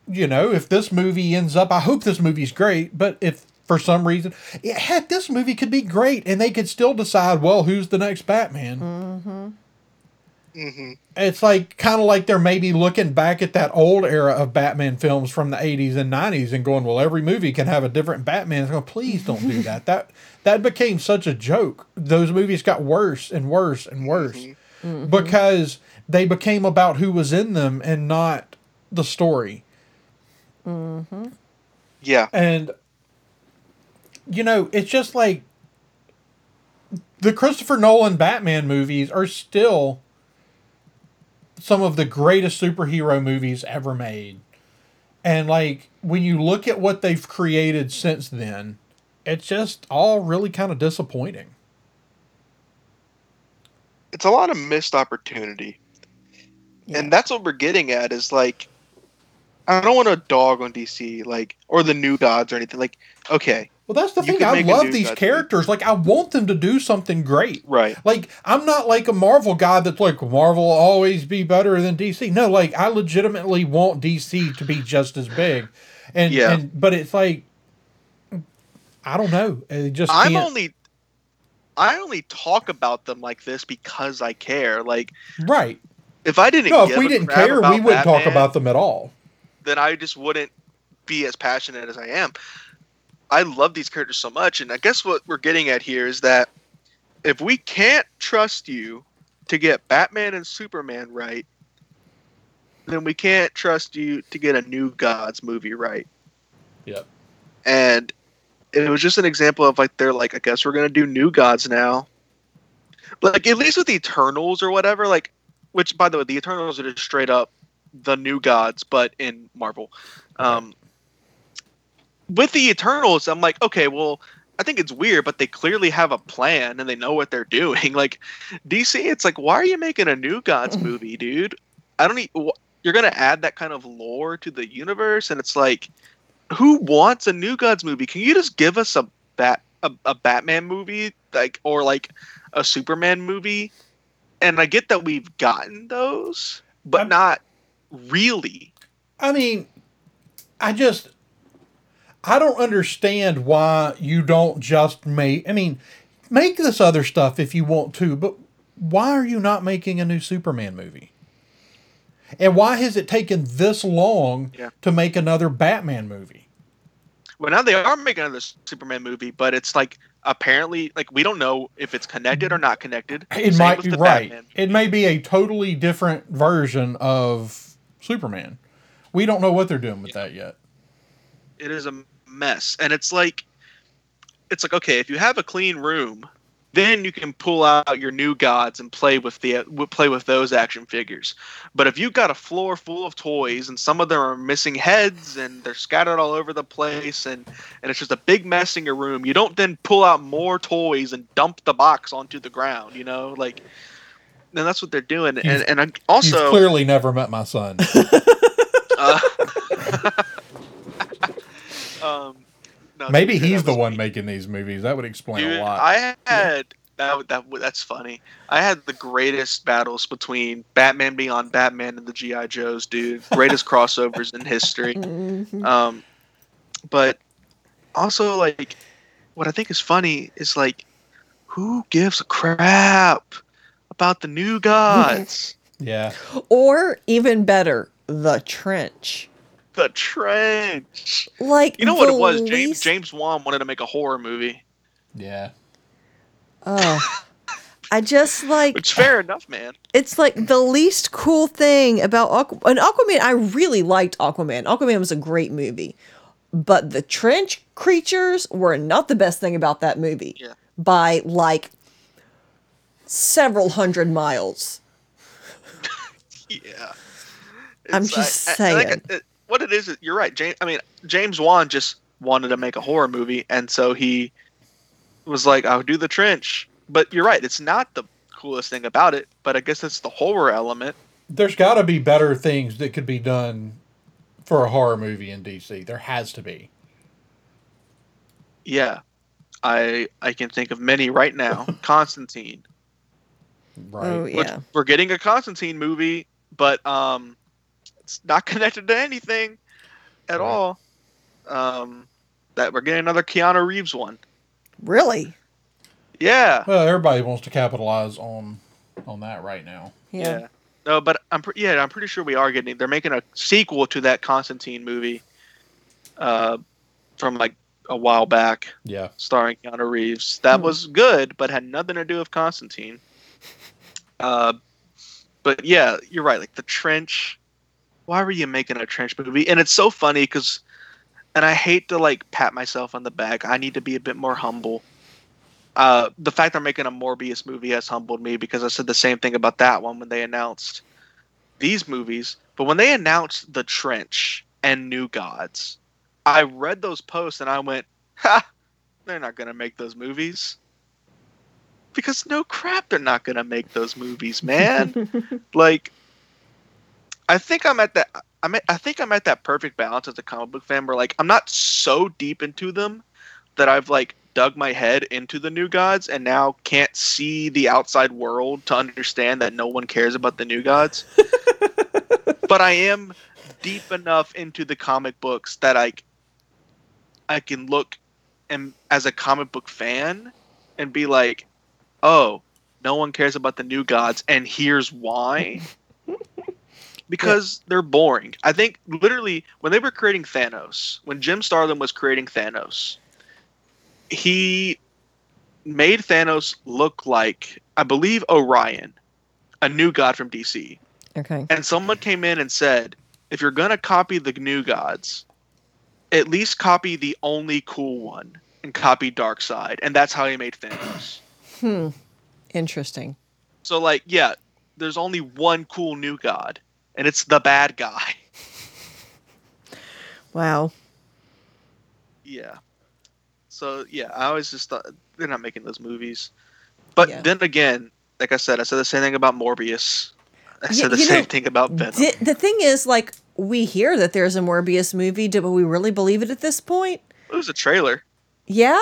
you know, if this movie ends up, I hope this movie's great. But if for some reason, yeah, heck, this movie could be great, and they could still decide, well, who's the next Batman? Mm-hmm. Mm-hmm. It's like kind of like they're maybe looking back at that old era of Batman films from the 80s and 90s and going, well, every movie can have a different Batman. It's going, please don't do that. That that became such a joke. Those movies got worse and worse and worse because they became about who was in them and not the story. Mm-hmm. Yeah. And you know, it's just like the Christopher Nolan Batman movies are still some of the greatest superhero movies ever made. And like when you look at what they've created since then, it's just all really kind of disappointing. It's a lot of missed opportunity. And that's what we're getting at is like I don't want a dog on DC like or the new gods or anything. Like, okay, Well, that's the thing. I love these Godzilla. characters. Like, I want them to do something great. right. Like, I'm not like a Marvel guy that's like, Marvel will always be better than DC. No, like, I legitimately want DC to be just as big. And, Yeah. and but it's like, I don't know. It just I'm can't- only I only talk about them like this because I care. Like right. If I didn't No, if we didn't care, we wouldn't talk about them at all. then I just wouldn't be as passionate as I am. I love these characters so much, and I guess what we're getting at here is that if we can't trust you to get Batman and Superman right, then we can't trust you to get a new Gods movie right. Yep. And it was just an example of like they're like, I guess we're gonna do New Gods now. Like at least with Eternals or whatever, like which by the way, the Eternals are just straight up the New Gods, but in Marvel. Um, with the Eternals, I'm like, okay, well, I think it's weird, but they clearly have a plan and they know what they're doing. Like DC, it's like, why are you making a New Gods movie, dude? I don't. Wh- you're gonna add that kind of lore to the universe, and it's like, who wants a New Gods movie? Can you just give us a bat a, a Batman movie, like or like a Superman movie? And I get that we've gotten those, but I'm- not really. I mean, I just I don't understand why you don't just make I mean, make this other stuff if you want to, but why are you not making a new Superman movie? And why has it taken this long Yeah. to make another Batman movie? Well, now they are making another Superman movie, but it's like apparently like we don't know if it's connected or not connected. It Same might be right. Batman. It may be a totally different version of Superman. We don't know what they're doing with that yet. It is a mess, and it's like, it's like okay, if you have a clean room, then you can pull out your new gods and play with the play with those action figures. But if you've got a floor full of toys and some of them are missing heads and they're scattered all over the place and and it's just a big mess in your room, you don't then pull out more toys and dump the box onto the ground. You know, like. And that's what they're doing, and You've- and I You've also clearly never met my son. Uh, um, no, Maybe to be fair, he's the one me. making these movies. That would explain Dude, a lot. I had that, that. That's funny. I had the greatest battles between Batman Beyond Batman and the GI Joes, dude. Greatest crossovers in history. Mhm. Um, but also like, what I think is funny is like, who gives a crap about the new gods? yeah. Or even better, the trench. The trench. Like You know what it was? James least- James Wan wanted to make a horror movie, Yeah. Oh, I just like It's fair enough, man. it's like the least cool thing about Aqu- and Aquaman. I really liked Aquaman. Aquaman was a great movie, but the trench creatures were not the best thing about that movie. Yeah. By like several hundred miles. Yeah. I'm It's, just I- I- saying. like, it- what it is, you're right. James, I mean, James Wan just wanted to make a horror movie, and so he was like, "I'll do the trench," but you're right. It's not the coolest thing about it, but I guess it's the horror element. There's got to be better things that could be done for a horror movie in DC. There has to be. Yeah, I I can think of many right now. Constantine. Right. Oh which yeah. we're getting a Constantine movie, but um, it's not connected to anything at Right. all. Um, that we're getting another Keanu Reeves one. Really? Yeah, Well, everybody wants to capitalize on on that right now. Yeah. No, but I'm pre- yeah, I'm pretty sure we are getting. They're making a sequel to that Constantine movie, uh, from like a while back, Yeah. starring Keanu Reeves. That Hmm. was good, but had nothing to do with Constantine. Uh, but yeah, you're right. Like the trench. Why were you making a trench movie? And it's so funny because, and I hate to like pat myself on the back. I need to be a bit more humble. Uh, the fact they're making a Morbius movie has humbled me because I said the same thing about that one when they announced these movies. But when they announced The Trench and New Gods, I read those posts and I went, "Ha! They're not gonna make those movies." Because no crap, they're not gonna make those movies, man. like, I think I'm at that. I'm at, I think I'm at that perfect balance as a comic book fan where like I'm not so deep into them that I've like dug my head into the new gods and now can't see the outside world to understand that no one cares about the new gods. but I am deep enough into the comic books that I I can look and as a comic book fan and be like, "Oh, no one cares about the new gods and here's why." because they're boring. I think literally when they were creating Thanos, when Jim Starlin was creating Thanos, he made Thanos look like I believe Orion, a new god from DC. Okay. And someone came in and said, if you're gonna copy the new gods, at least copy the only cool one and copy Darkseid, And that's how he made Thanos. Hmm. Interesting. So like, yeah, there's only one cool new god, and it's the bad guy. Wow. Yeah. So yeah, I always just thought they're not making those movies. But Yeah. then again, like I said, I said the same thing about Morbius. I Yeah, said the same know, thing about Venom. Di- the thing is, like, we hear that there's a Morbius movie. Do we really believe it at this point? it was a trailer. Yeah,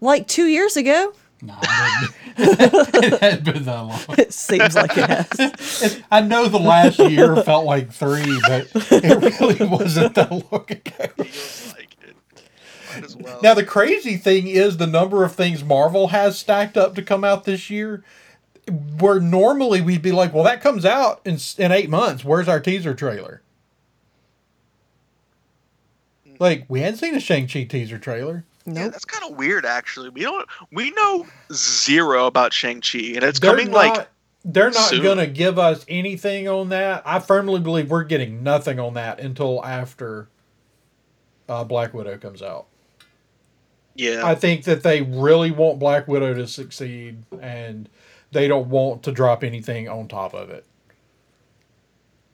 like two years ago. No, it had been that long. It seems like it has. I know the last year felt like three, but it really wasn't that long ago. Like it. Well. Now the crazy thing is the number of things Marvel has stacked up to come out this year. Where normally we'd be like, well, that comes out in in eight months. Where's our teaser trailer? Like we hadn't seen a Shang-Chi teaser trailer. Yeah, Nope. that's kind of weird actually. We don't we know zero about Shang-Chi and it's They're coming not, like they're not soon. to give us anything on that. I firmly believe we're getting nothing on that until after uh, Black Widow comes out. yeah. I think that they really want Black Widow to succeed, and they don't want to drop anything on top of it.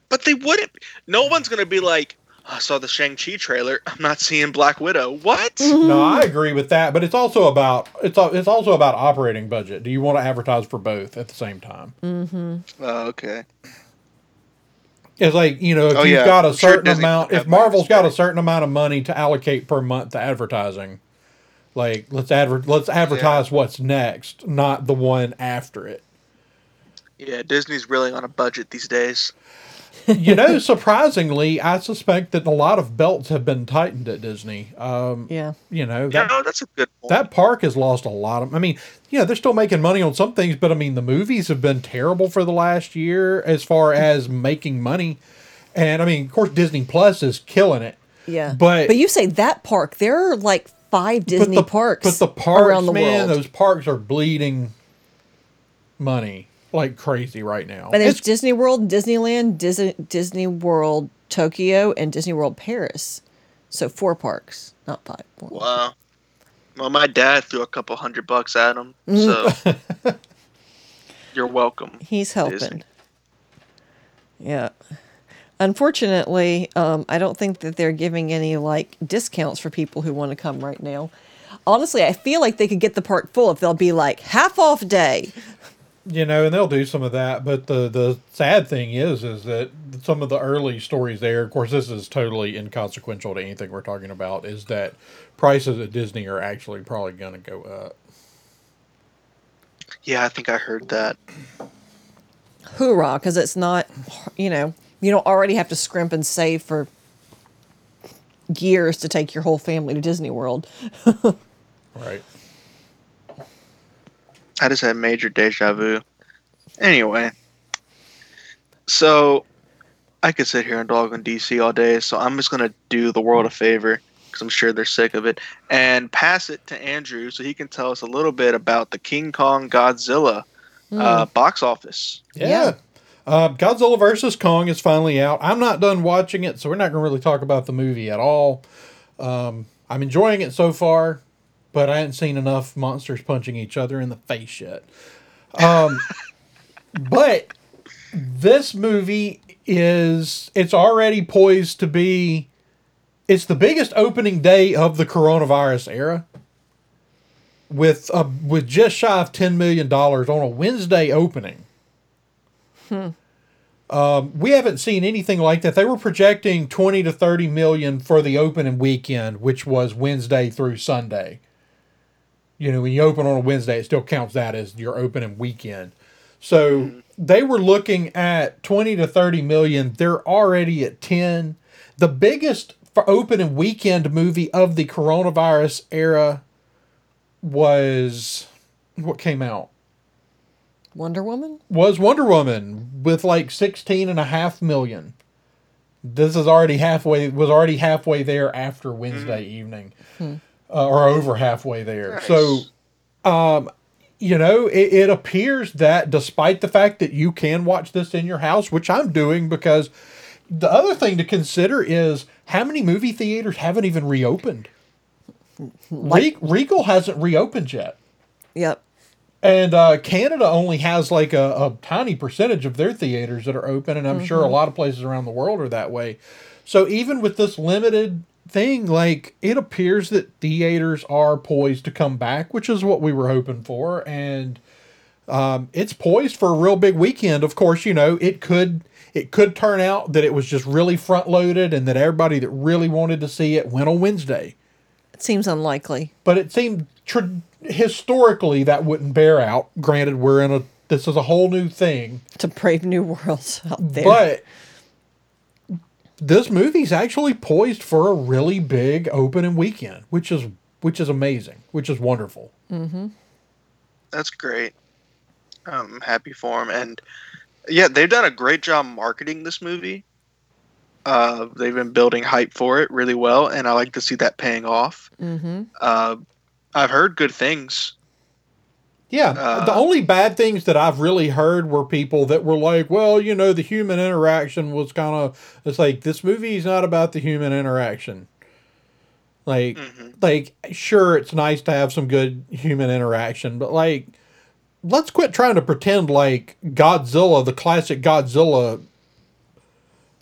but they wouldn't no one's going to be like I saw the Shang-Chi trailer. I'm not seeing Black Widow. What? No, I agree with that, but it's also about it's it's also about operating budget. Do you want to advertise for both at the same time? Mm-hmm. Oh, okay. It's like you know, if Oh, you've yeah. got a I'm sure certain amount, if have money to Marvel's got a certain amount of money to allocate per month to advertising, like let's adver- let's advertise what's next, not the one after it. Yeah, Disney's really on a budget these days. You know, surprisingly, I suspect that a lot of belts have been tightened at Disney. Um, Yeah. you know, that, no, that's a good point. that park has lost a lot of. I mean, you know, they're still making money on some things, but I mean, the movies have been terrible for the last year as far as making money. And I mean, of course, Disney Plus is killing it. Yeah. But- but you say that park, there are like five Disney but the, parks but the parks, around the man, world. those parks are bleeding money like crazy right now. and there's It's- Disney World, Disneyland, Disney, Disney World Tokyo, and Disney World Paris. So four parks, not five. Four. Wow. Well, my dad threw a couple hundred bucks at him, Mm-hmm. so you're welcome. He's helping. Disney. Yeah. Unfortunately, um, I don't think that they're giving any like discounts for people who want to come right now. honestly, I feel like they could get the park full if they'll be like half off day. You know, and they'll do some of that. But the the sad thing is, is that some of the early stories there. Of course, this is totally inconsequential to anything we're talking about. Is that prices at Disney are actually probably going to go up. Yeah, I think I heard that. Hoorah, because it's not, you know, you don't already have to scrimp and save for years to take your whole family to Disney World. Right. I just had major deja vu. Anyway, so I could sit here and dog on DC all day, so I'm just gonna do the world a favor because I'm sure they're sick of it, and pass it to Andrew so he can tell us a little bit about the King Kong Godzilla uh, box office. Yeah. Yeah. Uh, Godzilla versus Kong is finally out. I'm not done watching it, so we're not going to really talk about the movie at all. Um, I'm enjoying it so far, but I hadn't seen enough monsters punching each other in the face yet. Um, but this movie is it's already poised to be it's the biggest opening day of the coronavirus era with uh, with just shy of 10 million dollars on a Wednesday opening. Um, we haven't seen anything like that. They were projecting 20 to 30 million for the opening weekend, which was Wednesday through Sunday. You know, when you open on a Wednesday, it still counts that as your opening weekend. So they were looking at 20 to 30 million. They're already at 10. The biggest for opening weekend movie of the coronavirus era was what came out? Wonder Woman? was Wonder Woman with like 16 and a half million. This is already halfway was already halfway there after Wednesday hmm. evening. Hmm. Uh, or over halfway there. Nice. So um you know, it, it appears that despite the fact that you can watch this in your house, which I'm doing because the other thing to consider is how many movie theaters haven't even reopened. Re- Regal hasn't reopened yet. Yep. And uh, Canada only has like a, a tiny percentage of their theaters that are open, and I'm sure a lot of places around the world are that way. So even with this limited thing, like it appears that theaters are poised to come back, which is what we were hoping for, and um, it's poised for a real big weekend. Of course, you know it could it could turn out that it was just really front loaded, and that everybody that really wanted to see it went on Wednesday It seems unlikely. but it seemed tr- historically that wouldn't bear out. Granted, we're in a this is a whole new thing, To brave new worlds out there. but this movie's actually poised for a really big opening weekend, which is which is amazing, which is wonderful. That's great. I'm happy for him, and yeah, they've done a great job marketing this movie. Uh, they've been building hype for it really well, and I like to see that paying off. mm-hmm. Uh, I've heard good things. Yeah, Uh, the only bad things that I've really heard were people that were like, "Well, you know, the human interaction was kind of." It's like this movie is not about the human interaction. Like, Mhm. like sure, it's nice to have some good human interaction, but like, let's quit trying to pretend like Godzilla, the classic Godzilla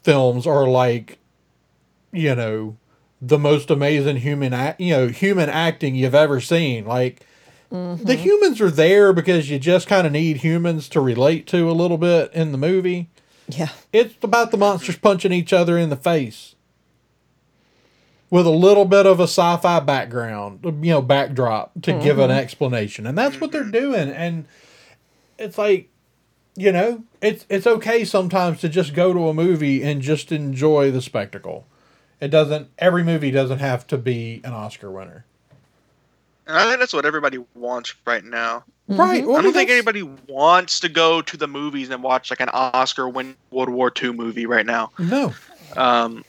films, are like, you know, the most amazing human, act, you know, human acting you've ever seen. Like, the mm-hmm. humans are there because you just kind of need humans to relate to a little bit in the movie. Yeah. It's about the monsters punching each other in the face with a little bit of a sci-fi background, you know, backdrop to give an mm-hmm. explanation. And that's what they're doing and it's like you know, it's it's okay sometimes to just go to a movie and just enjoy the spectacle. It doesn't every movie doesn't have to be an Oscar winner. And I think that's what everybody wants right now. Right. Well, I don't think that's- anybody wants to go to the movies and watch like an Oscar-win World War II movie right now. No. Um,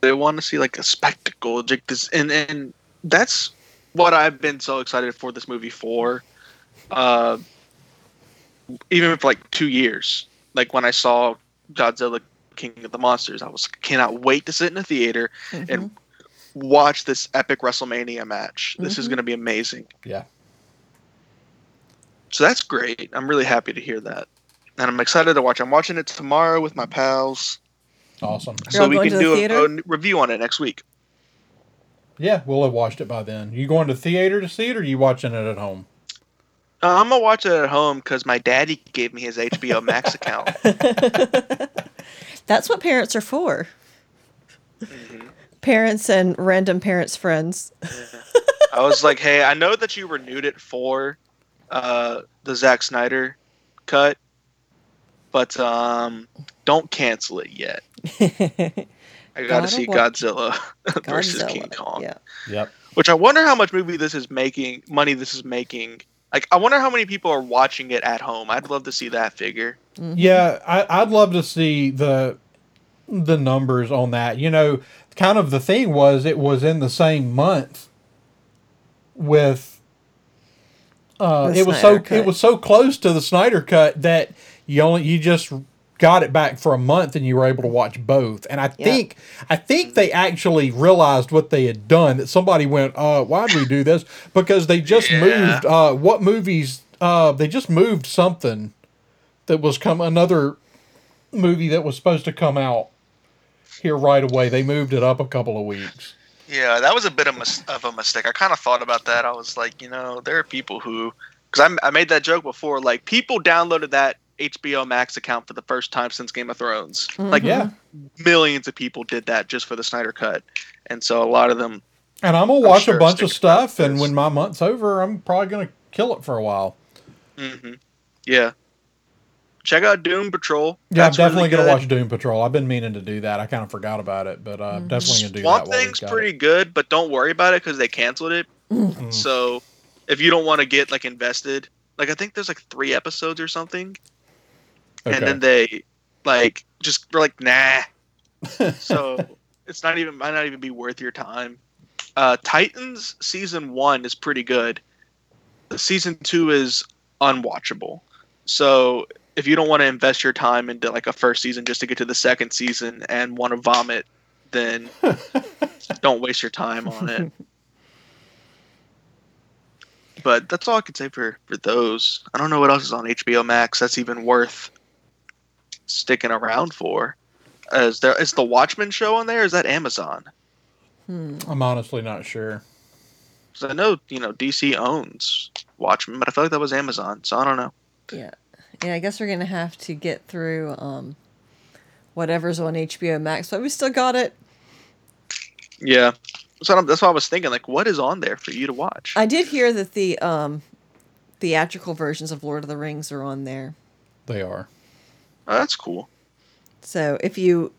they want to see like a spectacle, like this, and and that's what I've been so excited for this movie for. Uh, even for like two years, like when I saw Godzilla King of the Monsters, I was cannot wait to sit in a theater and watch this epic WrestleMania match. This is Mhm. going to be amazing. Yeah. So that's great. I'm really happy to hear that. And I'm excited to watch. I'm watching it tomorrow with my pals. Awesome. You're so we can the do a, a review on it next week. Yeah, we'll have watched it by then. You going to theater to see it, or you watching it at home? Uh, I'm gonna watch it at home because my daddy gave me his HBO Max account. That's what parents are for. Parents and random parents' friends. I was like, hey, I know that you renewed it for uh, the Zack Snyder cut, but um, don't cancel it yet. I gotta Gotta see watch Godzilla, versus King Kong. Yeah. Yep. Which I wonder how much movie this is making, money this is making. Like, I wonder how many people are watching it at home. I'd love to see that figure. Yeah, I, I'd love to see the the numbers on that. You know, kind of the thing was it was in the same month with. Uh, The it was Snyder so Cut. it was so close to the Snyder cut that you only you just got it back for a month and you were able to watch both. And I Yeah. think I think they actually realized what they had done. That somebody went, uh, why did we do this? Because they just Yeah. moved. Uh, what movies? Uh, they just moved something that was come another movie that was supposed to come out here right away. They moved it up a couple of weeks. Yeah, that was a bit of, mis- of a mistake. I kind of thought about that. I was like, you know, there are people who, because I, I made that joke before, like people downloaded that HBO Max account for the first time since Game of Thrones. Like Yeah. millions of people did that just for the Snyder Cut, and so a lot of them. And I'm gonna watch sure a bunch of stuff, and when my month's over, I'm probably gonna kill it for a while. hmm Yeah, check out Doom Patrol. Yeah, That's I'm definitely really gonna watch Doom Patrol. I've been meaning to do that. I kind of forgot about it, but uh, I'm definitely gonna do Swamp that. we've Thing's pretty it. good, but don't worry about it because they canceled it. Mm. So if you don't want to get like invested, like I think there's like three episodes or something, Okay. and then they like just were like nah. so it's not even might not even be worth your time. Uh, Titans season one is pretty good. Season two is unwatchable. So if you don't want to invest your time into like a first season just to get to the second season and want to vomit, then don't waste your time on it. But that's all I could say for for those. I don't know what else is on HBO Max that's even worth sticking around for. Is there is the Watchmen show on there? Or is that Amazon? Hmm. I'm honestly not sure. 'Cause I know you know DC owns Watchmen, but I feel like that was Amazon, so I don't know. Yeah. Yeah, I guess we're gonna have to get through um whatever's on HBO Max, but we still got it. Yeah, so that's what I was thinking. Like, what is on there for you to watch? I did hear that the um theatrical versions of Lord of the Rings are on there. They are. Oh, that's cool. So if you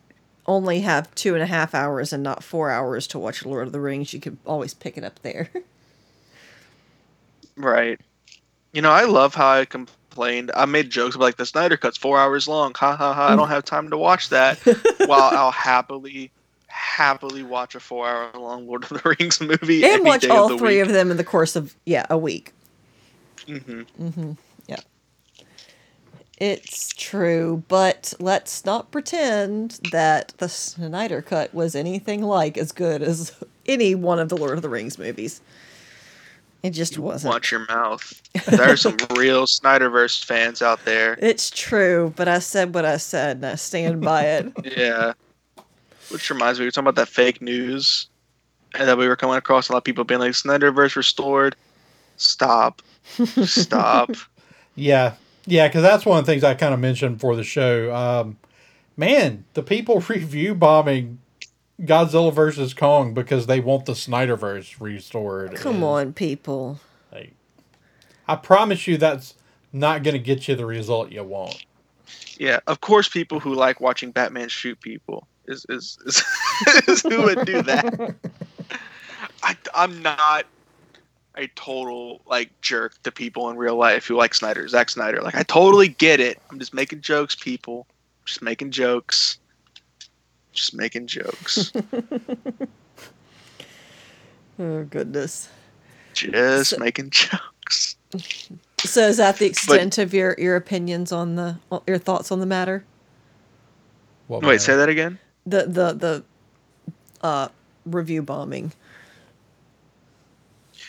only have two and a half hours and not four hours to watch Lord of the Rings, you could always pick it up there. Right. You know, I love how I complained. I made jokes about like the Snyder Cut's four hours long. Ha ha ha! I don't have time to watch that. while I'll happily, happily watch a four-hour-long Lord of the Rings movie and watch all of three week. of them in the course of yeah a week. Mm hmm. Mm hmm Yeah. It's true, but let's not pretend that the Snyder Cut was anything like as good as any one of the Lord of the Rings movies. It just wasn't. Watch your mouth. There are some real Snyderverse fans out there. It's true, but I said what I said and I stand by it. Yeah. Which reminds me, we were talking about that fake news and that we were coming across a lot of people being like Snyderverse restored. Stop. Stop. Yeah, yeah, because that's one of the things I kind of mentioned for the show. Um, man, the people review bombing Godzilla versus Kong because they want the Snyderverse restored. Come is, on, people. like, I promise you, that's not going to get you the result you want. Yeah, of course, people who like watching Batman shoot people is is is, is who would do that. I, I'm not a total like jerk to people in real life who like Snyder, Zack Snyder. Like I totally get it. I'm just making jokes, people. Just making jokes. Just making jokes. Oh goodness. just So- making jokes. So is that the extent of your your opinions on the your thoughts on the matter? What Wait, matter? say that again. The the the uh review bombing.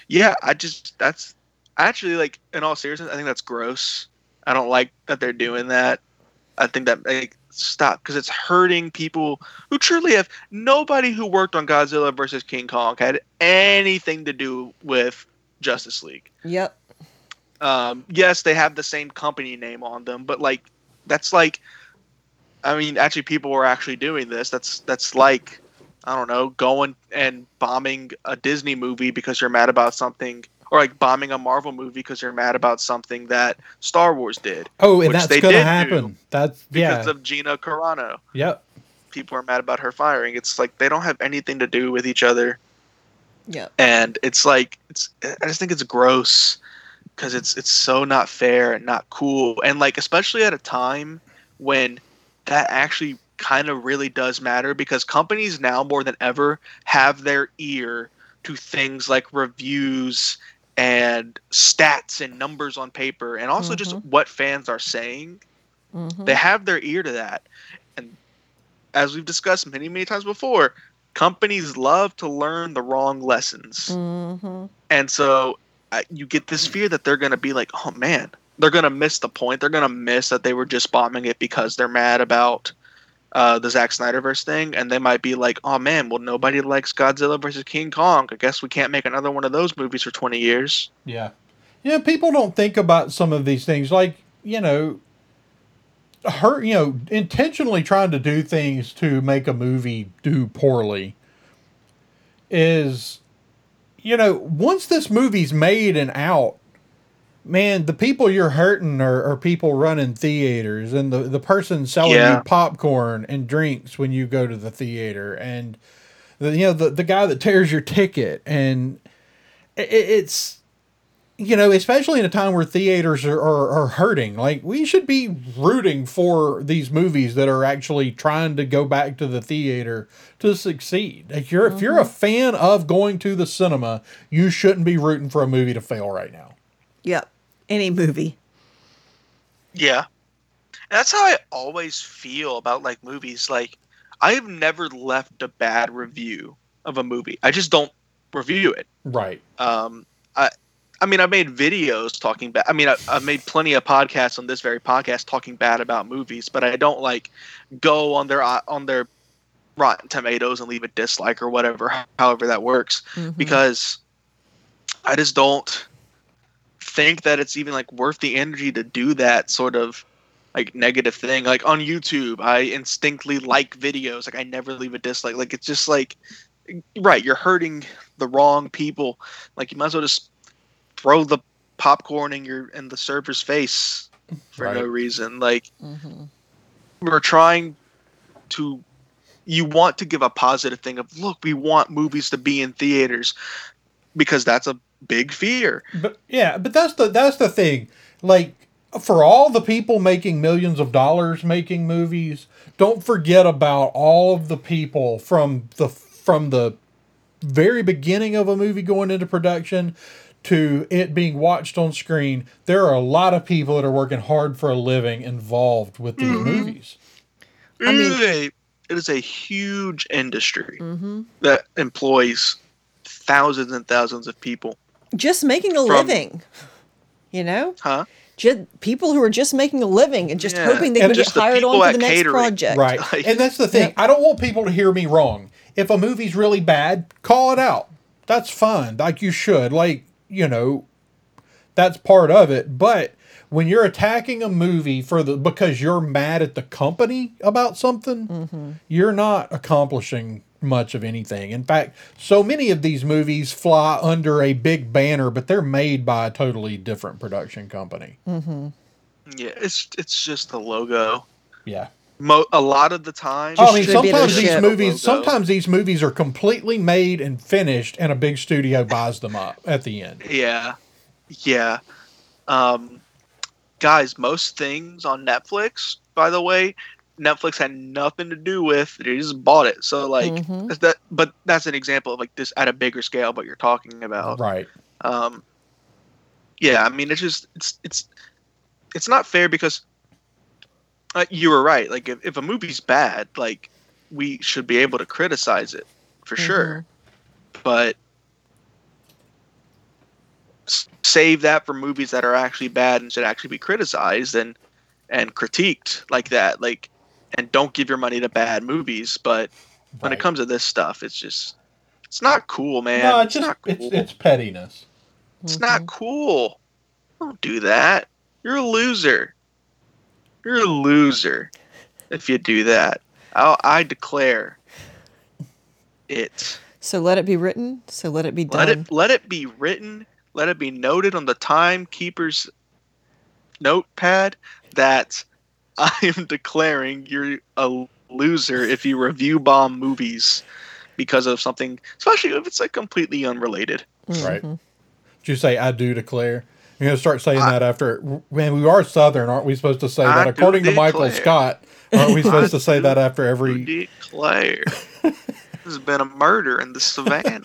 Yeah, I just that's actually like in all seriousness, I think that's gross. I don't like that they're doing that. I think that like stop because it's hurting people who truly have nobody who worked on Godzilla versus King Kong had anything to do with Justice League. Yep. Um, yes, they have the same company name on them, but like that's like, I mean, actually, people were actually doing this. That's that's like, I don't know, going and bombing a Disney movie because you're mad about something, or like bombing a Marvel movie because you're mad about something that Star Wars did. Oh, and that's gonna happen. do That's because yeah. of Gina Carano. yep. People are mad about her firing. It's like they don't have anything to do with each other, Yeah. and it's like it's. I just think it's gross because it's it's so not fair and not cool, and like especially at a time when that actually kind of really does matter because companies now more than ever have their ear to things like reviews and stats and numbers on paper and also just what fans are saying Mhm. they have their ear to that and as we've discussed many many times before companies love to learn the wrong lessons Mhm. and so uh, you get this fear that they're going to be like oh man they're going to miss the point they're going to miss that they were just bombing it because they're mad about uh, the Zack Snyderverse thing, and they might be like, "Oh man, well nobody likes Godzilla versus King Kong. I guess we can't make another one of those movies for twenty years." Yeah. Yeah, people don't think about some of these things like, you know, her, you know, intentionally trying to do things to make a movie do poorly is you know, once this movie's made and out, man, the people you're hurting are, are people running theaters and the, the person selling Yeah. you popcorn and drinks when you go to the theater and the, you know, the, the guy that tears your ticket and it, it's you know, especially in a time where theaters are, are, are hurting, like we should be rooting for these movies that are actually trying to go back to the theater to succeed. Like you're, if you're a mm-hmm. fan of going to the cinema, you shouldn't be rooting for a movie to fail right now. Yep. Any movie. Yeah. And that's how I always feel about like movies. Like I have never left a bad review of a movie. I just don't review it. Right. Um I I mean I made videos talking bad I mean I, I've made plenty of podcasts on this very podcast talking bad about movies, but I don't like go on their uh, on their Rotten Tomatoes and leave a dislike or whatever, however that works Mhm. because I just don't think that it's even like worth the energy to do that sort of like negative thing. Like on YouTube, I instinctively like videos. Like I never leave a dislike. Like it's just like right, you're hurting the wrong people. Like you might as well just throw the popcorn in your in the server's face for no reason. Like Mhm. we're trying to you want to give a positive thing of look we want movies to be in theaters because that's a big fear But yeah, but that's the that's the thing. Like for all the people making millions of dollars making movies, don't forget about all of the people from the from the very beginning of a movie going into production to it being watched on screen. There are a lot of people that are working hard for a living involved with these movies. I mean- is a, it is a huge industry Mhm. that employs thousands and thousands of people Just making a From- living. You know? huh Just people who are just making a living and just Yeah. hoping they And can get just the hired on people to the next catering. project. Right. Like- and that's the thing. Yep. I don't want people to hear me wrong. If a movie's really bad, call it out. That's fine. Like you should. Like, you know, that's part of it. But when you're attacking a movie for the because you're mad at the company about something, mm-hmm. you're not accomplishing much of anything. In fact, so many of these movies fly under a big banner, but they're made by a totally different production company. yeah it's it's just the logo Yeah. Mo- a lot of the time Oh, I mean, sometimes these movies, Logo. sometimes these movies are completely made and finished, and a big studio buys them up at the end. Yeah. Yeah. Um guys, most things on Netflix, by the way, Netflix had nothing to do with. They just bought it. So like Mhm. that but that's an example of like this at a bigger scale what you're talking about. Right. Um Yeah, I mean it's just it's it's it's not fair because uh, you were right. Like if, if a movie's bad, like we should be able to criticize it for sure. But save that for movies that are actually bad and should actually be criticized and and critiqued like that. Like and don't give your money to bad movies. But when it comes to this stuff, it's just it's not cool, man. no, it's it's just not cool. it's it's pettiness. It's not mm-hmm. cool. Don't do that. You're a loser. You're a loser if you do that. I'll, I declare it. So let it be written. So let it be done. Let it let it be written. Let it be noted on the timekeeper's notepad that I am declaring you're a loser if you review bomb movies because of something, especially if it's like completely unrelated. Right. Mm-hmm. Did you say I do declare? You're gonna start saying that after man, we are southern, aren't we supposed to say I that do according to Michael. Scott? Aren't we supposed to say that after every Declare. There's been a murder in the savannah.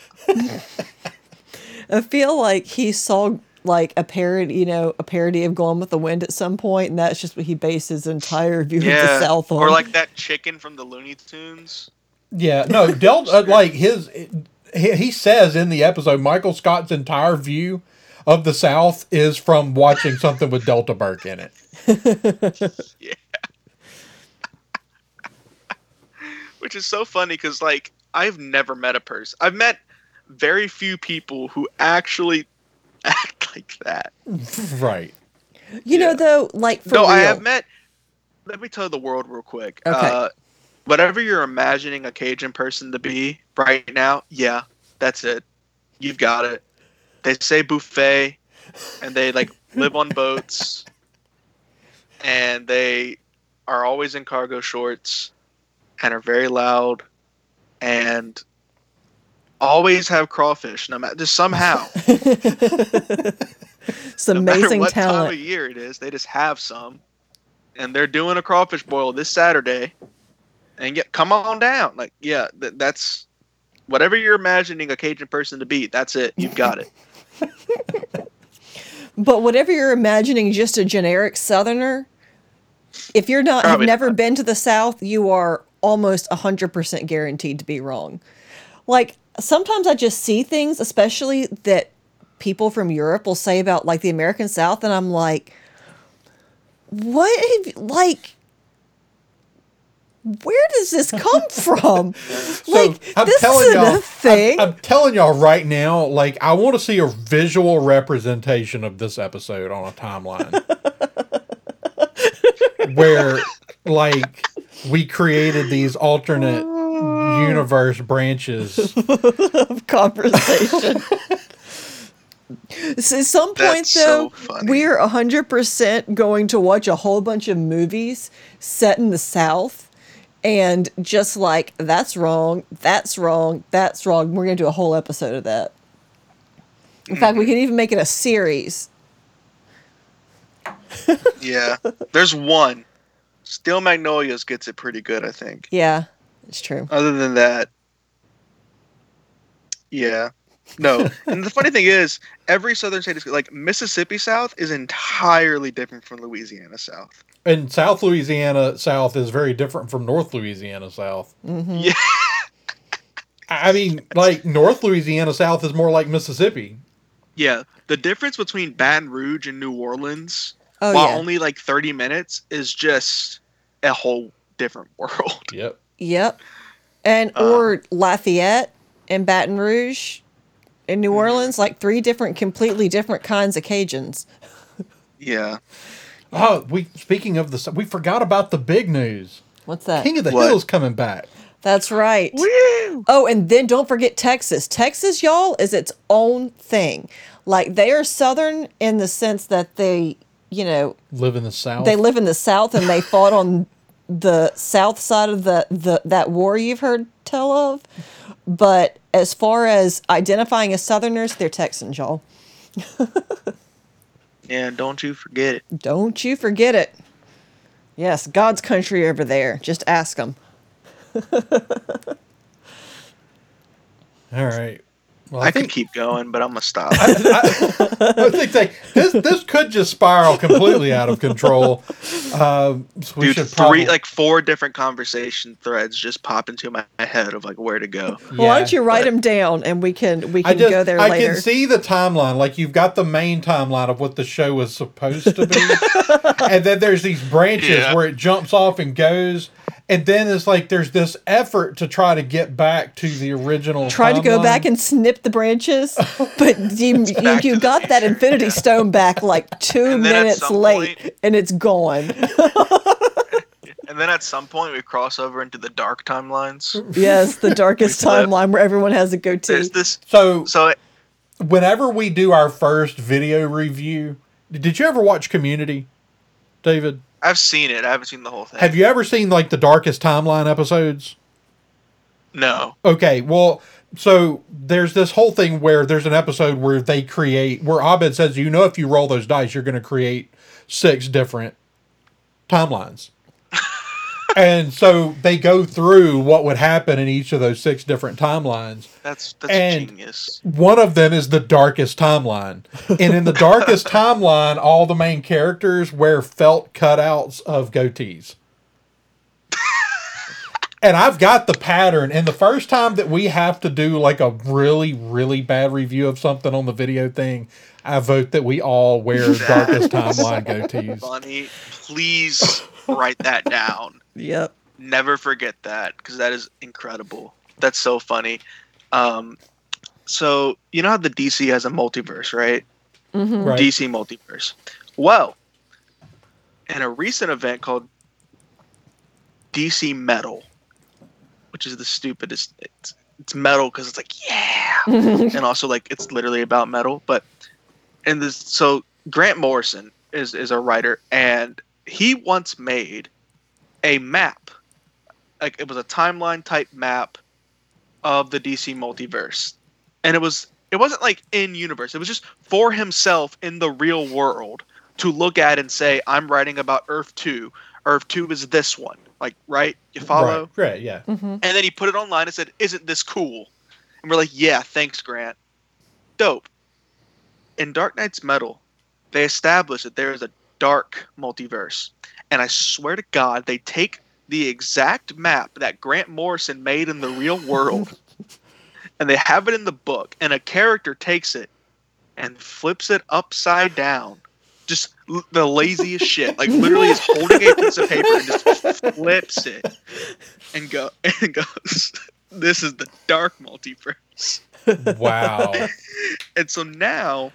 I feel like he saw like a parody, you know, a parody of Gone with the Wind at some point, and that's just what he based his entire view of the South on. or like that chicken from the Looney Tunes. Yeah, no, Delta uh, like his he, he says in the episode Michael Scott's entire view of the South is from watching something with Delta Burke in it. yeah. which is so funny because like I've never met a person. I've met very few people who actually act like that. Right. you know, though, like for no, real. I have met. Let me tell the world real quick. Okay. Uh, whatever you're imagining a Cajun person to be right now, yeah, that's it. You've got it. They say buffet, and they like live on boats, and they are always in cargo shorts, and are very loud, and always have crawfish. No matter just somehow, It's no amazing what time of year it is, they just have some, and they're doing a crawfish boil this Saturday, and get come on down. Like yeah, th- that's whatever you're imagining a Cajun person to be. That's it. You've got it. But whatever you're imagining, just a generic Southerner, if you're not have never not. been to the South, you are almost hundred percent guaranteed to be wrong. Like sometimes I just see things, especially that people from Europe will say about like the American South, and I'm like, what? Like, where does this come from? like, I'm this telling isn't y'all, a thing. I'm, I'm telling y'all right now, like I want to see a visual representation of this episode on a timeline, where like we created these alternate universe branches. Of conversation. so at some point, That's though, funny. we're 100% going to watch a whole bunch of movies set in the South. And just like, that's wrong, that's wrong, that's wrong. We're going to do a whole episode of that. In fact, we mm-hmm. could even make it a series. Yeah, there's one. Steel Magnolias gets it pretty good, I think. Yeah, it's true. Other than that, yeah, no. and the funny thing is, every southern state is like Mississippi South is entirely different from Louisiana South. And South Louisiana South is very different from North Louisiana South. Mm-hmm. Yeah, I mean, like North Louisiana South is more like Mississippi. yeah. The difference between Baton Rouge and New Orleans, Oh, while yeah. only like 30 minutes, is just a whole different world. Yep. Yep. And Uh, or Lafayette and Baton Rouge in New Orleans, like three different, completely different kinds of Cajuns. Yeah. Oh, we speaking of the we forgot about the big news. What's that? King of the What? Hill's coming back. That's right. Woo! Oh, and then don't forget Texas. Texas, y'all, is its own thing. Like they are Southern in the sense that they, you know, Live in the South. they live in the South and they fought on the South side of the, the that war you've heard tell of. But as far as identifying as Southerners, they're Texans, y'all. Yeah, don't you forget it. Don't you forget it. Yes, God's country over there. Just ask them. All right. Well, I, I, could keep going, but I'm gonna stop. I think they, this this could just spiral completely out of control. Um, so we Dude, should three probably like four different conversation threads just pop into my head of like where to go. Well, why don't you write them down and we can we can just go there I later. I can see the timeline. Like you've got the main timeline of what the show was supposed to be, and then there's these branches Yeah. where it jumps off and goes. And then it's like there's this effort to try to get back to the original. Tried to go back and snip the branches, but you, you, you got the that Infinity Stone back like two And then at minutes late, point- and it's gone. And then at some point we cross over into the dark timelines. yes, the darkest timeline where everyone has a goatee. There's this. So So whenever we do our first video review, did you ever watch Community, David? I've seen it. I haven't seen the whole thing. Have you ever seen like the darkest timeline episodes? No. Okay, well, so there's this whole thing where there's an episode where they create where Abed says, you know, if you roll those dice, you're going to create six different timelines. And so they go through what would happen in each of those six different timelines. That's that's And- genius. One of them is the darkest timeline. And in the darkest timeline, all the main characters wear felt cutouts of goatees. and I've got the pattern. And the first time that we have to do like a really, really bad review of something on the video thing, I vote that we all wear darkest timeline goatees. Funny. Please write that down. yep. Never forget that because that is incredible. That's so funny. Um, so you know how the DC has a multiverse, right? Right. DC multiverse. Well, in a recent event called DC Metal, which is the stupidest. It's, it's metal because it's like yeah, and also like it's literally about metal. But in this, so Grant Morrison is is a writer, and he once made a map, like it was a timeline type map of the DC multiverse, and it was it wasn't like in universe. It was just for himself in the real world to look at and say, I'm writing about Earth two. Earth two is this one. Like, right? You follow? Right, right, yeah. Mm-hmm. And then he put it online and said, Isn't this cool? And we're like, Yeah, thanks, Grant. Dope. In Dark Nights Metal, they established that there is a dark multiverse. And I swear to God, they take the exact map that Grant Morrison made in the real world and they have it in the book, and a character takes it and flips it upside down. Just l- the laziest shit. Like literally is holding a piece of paper and just flips it and go and goes, This is the dark multiverse. Wow. And so now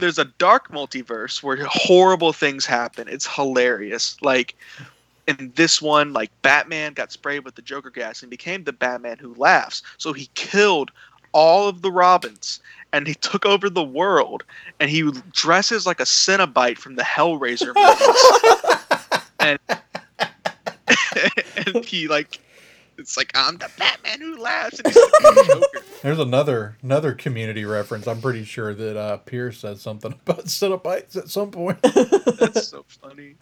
there's a dark multiverse where horrible things happen. It's hilarious. Like in this one, like Batman got sprayed with the Joker gas and became the Batman who laughs. So he killed all of the Robins and he took over the world and he dresses like a Cenobite from the Hellraiser movies. and and he like it's like I'm the Batman who laughs and he's like the Joker. There's another another community reference. I'm pretty sure that uh, Pierce said something about Cenobites at some point. That's so funny.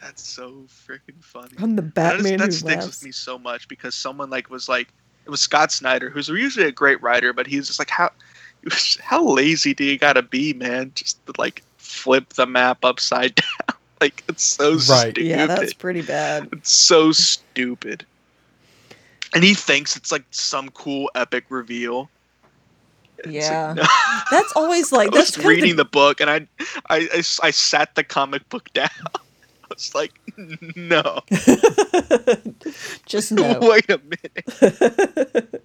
That's so freaking funny. I'm the that, is- Batman that sticks laughs. with me so much because someone like was like it was Scott Snyder, who's usually a great writer, but he was just like how how lazy do you gotta be, man? Just to like flip the map upside down. like it's so Right. stupid. Yeah, that's pretty bad. It's so stupid. And he thinks it's like some cool epic reveal. It's like, Yeah. no. That's always like I that's was kind of reading the, the book and I, I, I sat the comic book down. I was like, no, just no. wait a minute.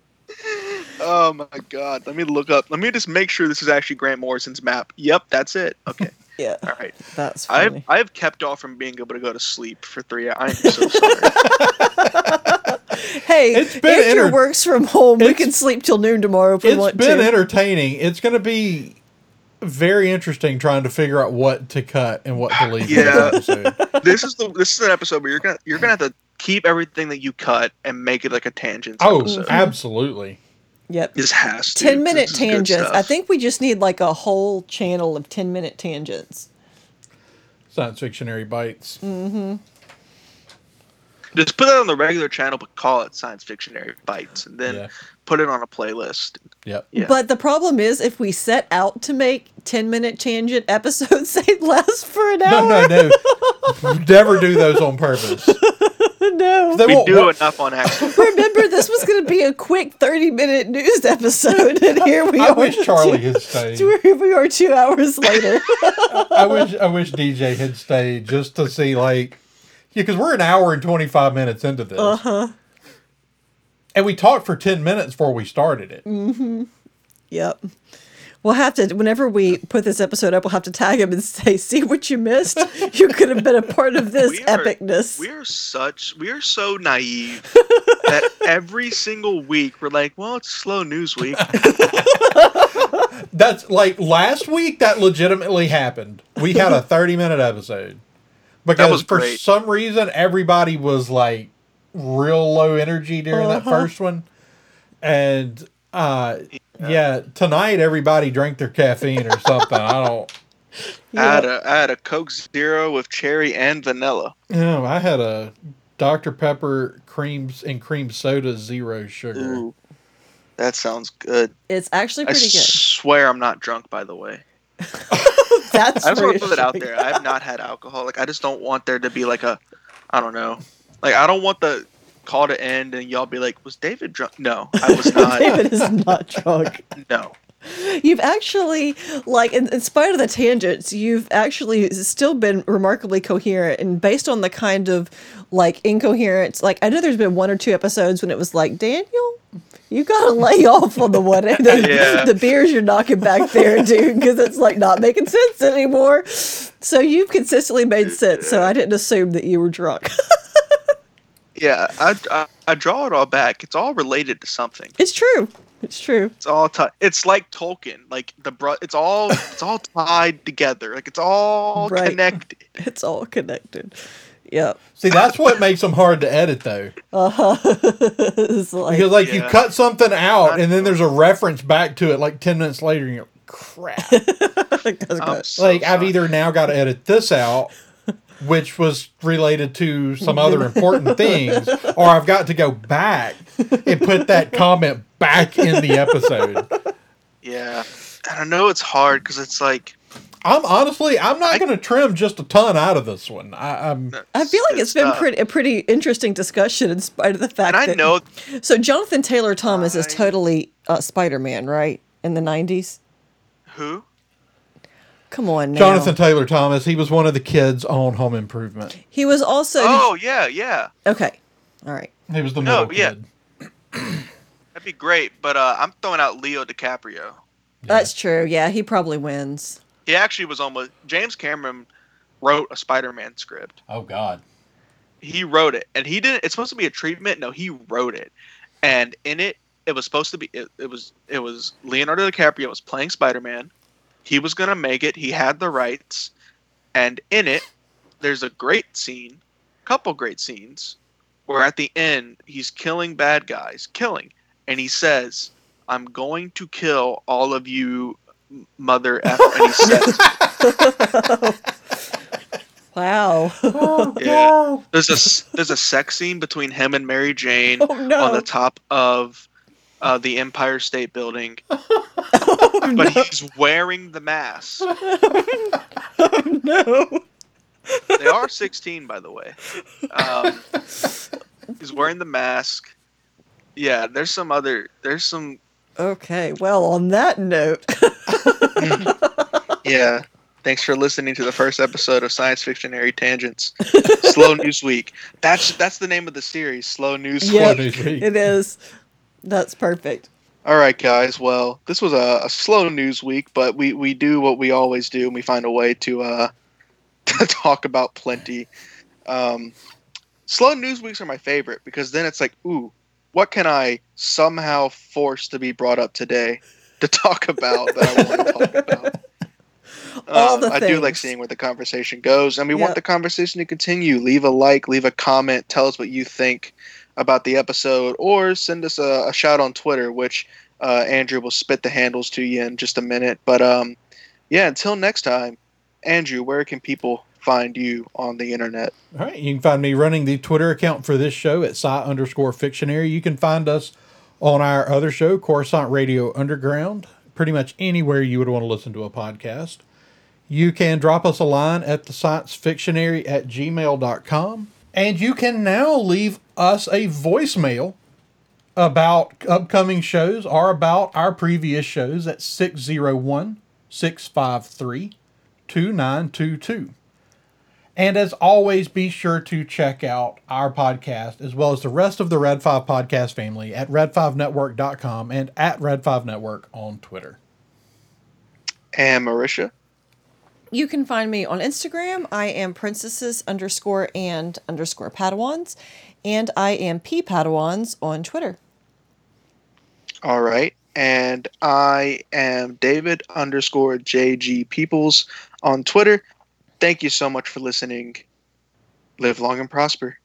oh my god. Let me look up. Let me just make sure this is actually Grant Morrison's map. Yep, that's it. Okay. Yeah, All right. that's funny. I've. I've kept off from being able to go to sleep for three hours. I'm so sorry. Hey, It's been Andrew enter- works from home. We can sleep till noon tomorrow if we want to. It's been entertaining. It's going to be very interesting trying to figure out what to cut and what to leave. in Yeah. this this is the this is an episode where you're gonna you're gonna have to keep everything that you cut and make it like a tangent. Oh, episode. Mm-hmm. absolutely. yep. This has to. 10 minute This is good tangents. I think we just need like a whole channel of 10 minute tangents. Science fictionary bites. Mm-hmm. Just put it on the regular channel, but call it Science Fictionary Bites, and then Yeah. put it on a playlist. Yep. Yeah. But the problem is, if we set out to make 10 minute tangent episodes, they last for an hour. no, no. no. Never do those on purpose. no. They we won't do work. enough on accident. Remember, this was going to be a quick 30 minute news episode, and here we I are. I wish Charlie had stayed. Here we are two hours later. I wish I wish DJ had stayed just to see like Yeah, because we're an hour and 25 minutes into this. Uh huh. And we talked for 10 minutes before we started it. Yep. We'll have to, whenever we put this episode up, we'll have to tag him and say, see what you missed? You could have been a part of this We are- epicness. We are such, we are so naive that every single week we're like, well, it's slow news week. That's like last week that legitimately happened. We had a 30 minute episode. Because for great. some reason everybody was like real low energy during that first one. And uh yeah. tonight everybody drank their caffeine or something. I don't I had a, I had a Coke Zero with cherry and vanilla. you know, I had a Dr. Pepper creams and cream soda zero sugar. Ooh, that sounds good. It's actually I pretty good. swear I'm not drunk, by the way. That's I just want to put it out there. I have not had alcohol. Like, I just don't want there to be like a, I don't know. Like, I don't want the call to end and y'all be like, was David drunk? No, I was not. David is not drunk. no. You've actually, like, in, in spite of the tangents, you've actually still been remarkably coherent. And based on the kind of, like, incoherence, like, I know there's been one or two episodes when it was like, Daniel, you gotta lay off on the one the, Yeah. the beers you're knocking back there, dude, because it's like not making sense anymore. So you've consistently made sense. So I didn't assume that you were drunk. Yeah, I, I, I draw it all back. It's all related to something. it's true. It's true. It's all ti It's like Tolkien. Like the bro. It's all. It's all tied together. Like it's all Right. connected. It's all connected. Yep. See, that's what makes them hard to edit though. Uh-huh. It's like, Because like you cut something out and then there's a reference back to it like 10 minutes later and you're like, crap. that's so like I've sorry. either now got to edit this out which was related to some other important things or I've got to go back and put that comment back in the episode. Yeah, and I know it's hard because it's like. I'm honestly I'm not going to trim just a ton out of this one. I, I'm I feel like good it's been stuff. pretty a pretty interesting discussion in spite of the fact And I that know So Jonathan Taylor Thomas is totally uh, Spider Man, right? In the nineties. who. Come on now. Jonathan Taylor Thomas. He was one of the kids on Home Improvement. He was also Oh yeah, yeah. okay. All right. He was the No, yeah. kid. That'd be great. But uh, I'm throwing out Leo DiCaprio. That's true. Yeah, he probably wins. He actually was almost. James Cameron wrote a Spider-Man script. Oh God. He wrote it, and he didn't. It's supposed to be a treatment. No, he wrote it, and in it, it was supposed to be. It, it was. It was Leonardo DiCaprio was playing Spider-Man. He was gonna make it. He had the rights, and in it, there's a great scene, couple great scenes, where at the end he's killing bad guys, killing, and he says, "I'm going to kill all of you." Mother F, and he says, Wow. Yeah. There's a s- there's a sex scene between him and Mary Jane Oh, no. on the top of uh, the Empire State Building, Oh, but he's wearing the mask. Oh, no. They are 16, by the way. Um, he's wearing the mask. Yeah, there's some other. There's some. Okay. Well, on that note, Yeah. Thanks for listening to the first episode of Science Fictionary Tangents. Slow News Week. That's that's the name of the series. Slow News Yep. Week. It is. That's perfect. All right, guys. Well, this was a, a slow news week, but we, we do what we always do, and we find a way to uh, to talk about plenty. Um, slow news weeks are my favorite because then it's like, ooh, what can I somehow force to be brought up today to talk about that I want to talk about? All Um, the I do like seeing where the conversation goes, and we Yep. want the conversation to continue. Leave a like, leave a comment, tell us what you think about the episode, or send us a, a shout on Twitter, which uh, Andrew will spit the handles to you in just a minute. But um, yeah, until next time, Andrew, where can people find you on the internet? All right. You can find me running the Twitter account for this show at sci underscore fictionary. You can find us on our other show, Coruscant Radio Underground, pretty much anywhere you would want to listen to a podcast. You can drop us a line at the sciencefictionary at gmail.com. And you can now leave us a voicemail about upcoming shows or about our previous shows at 601 653 2922. And as always, be sure to check out our podcast as well as the rest of the Red 5 podcast family at red5network.com and at Red5Network on Twitter. And Marisha. You can find me on Instagram. I am princesses underscore and underscore padawans. And I am P Padawans on Twitter. All right. And I am David underscore JG Peoples on Twitter. Thank you so much for listening. Live long and prosper.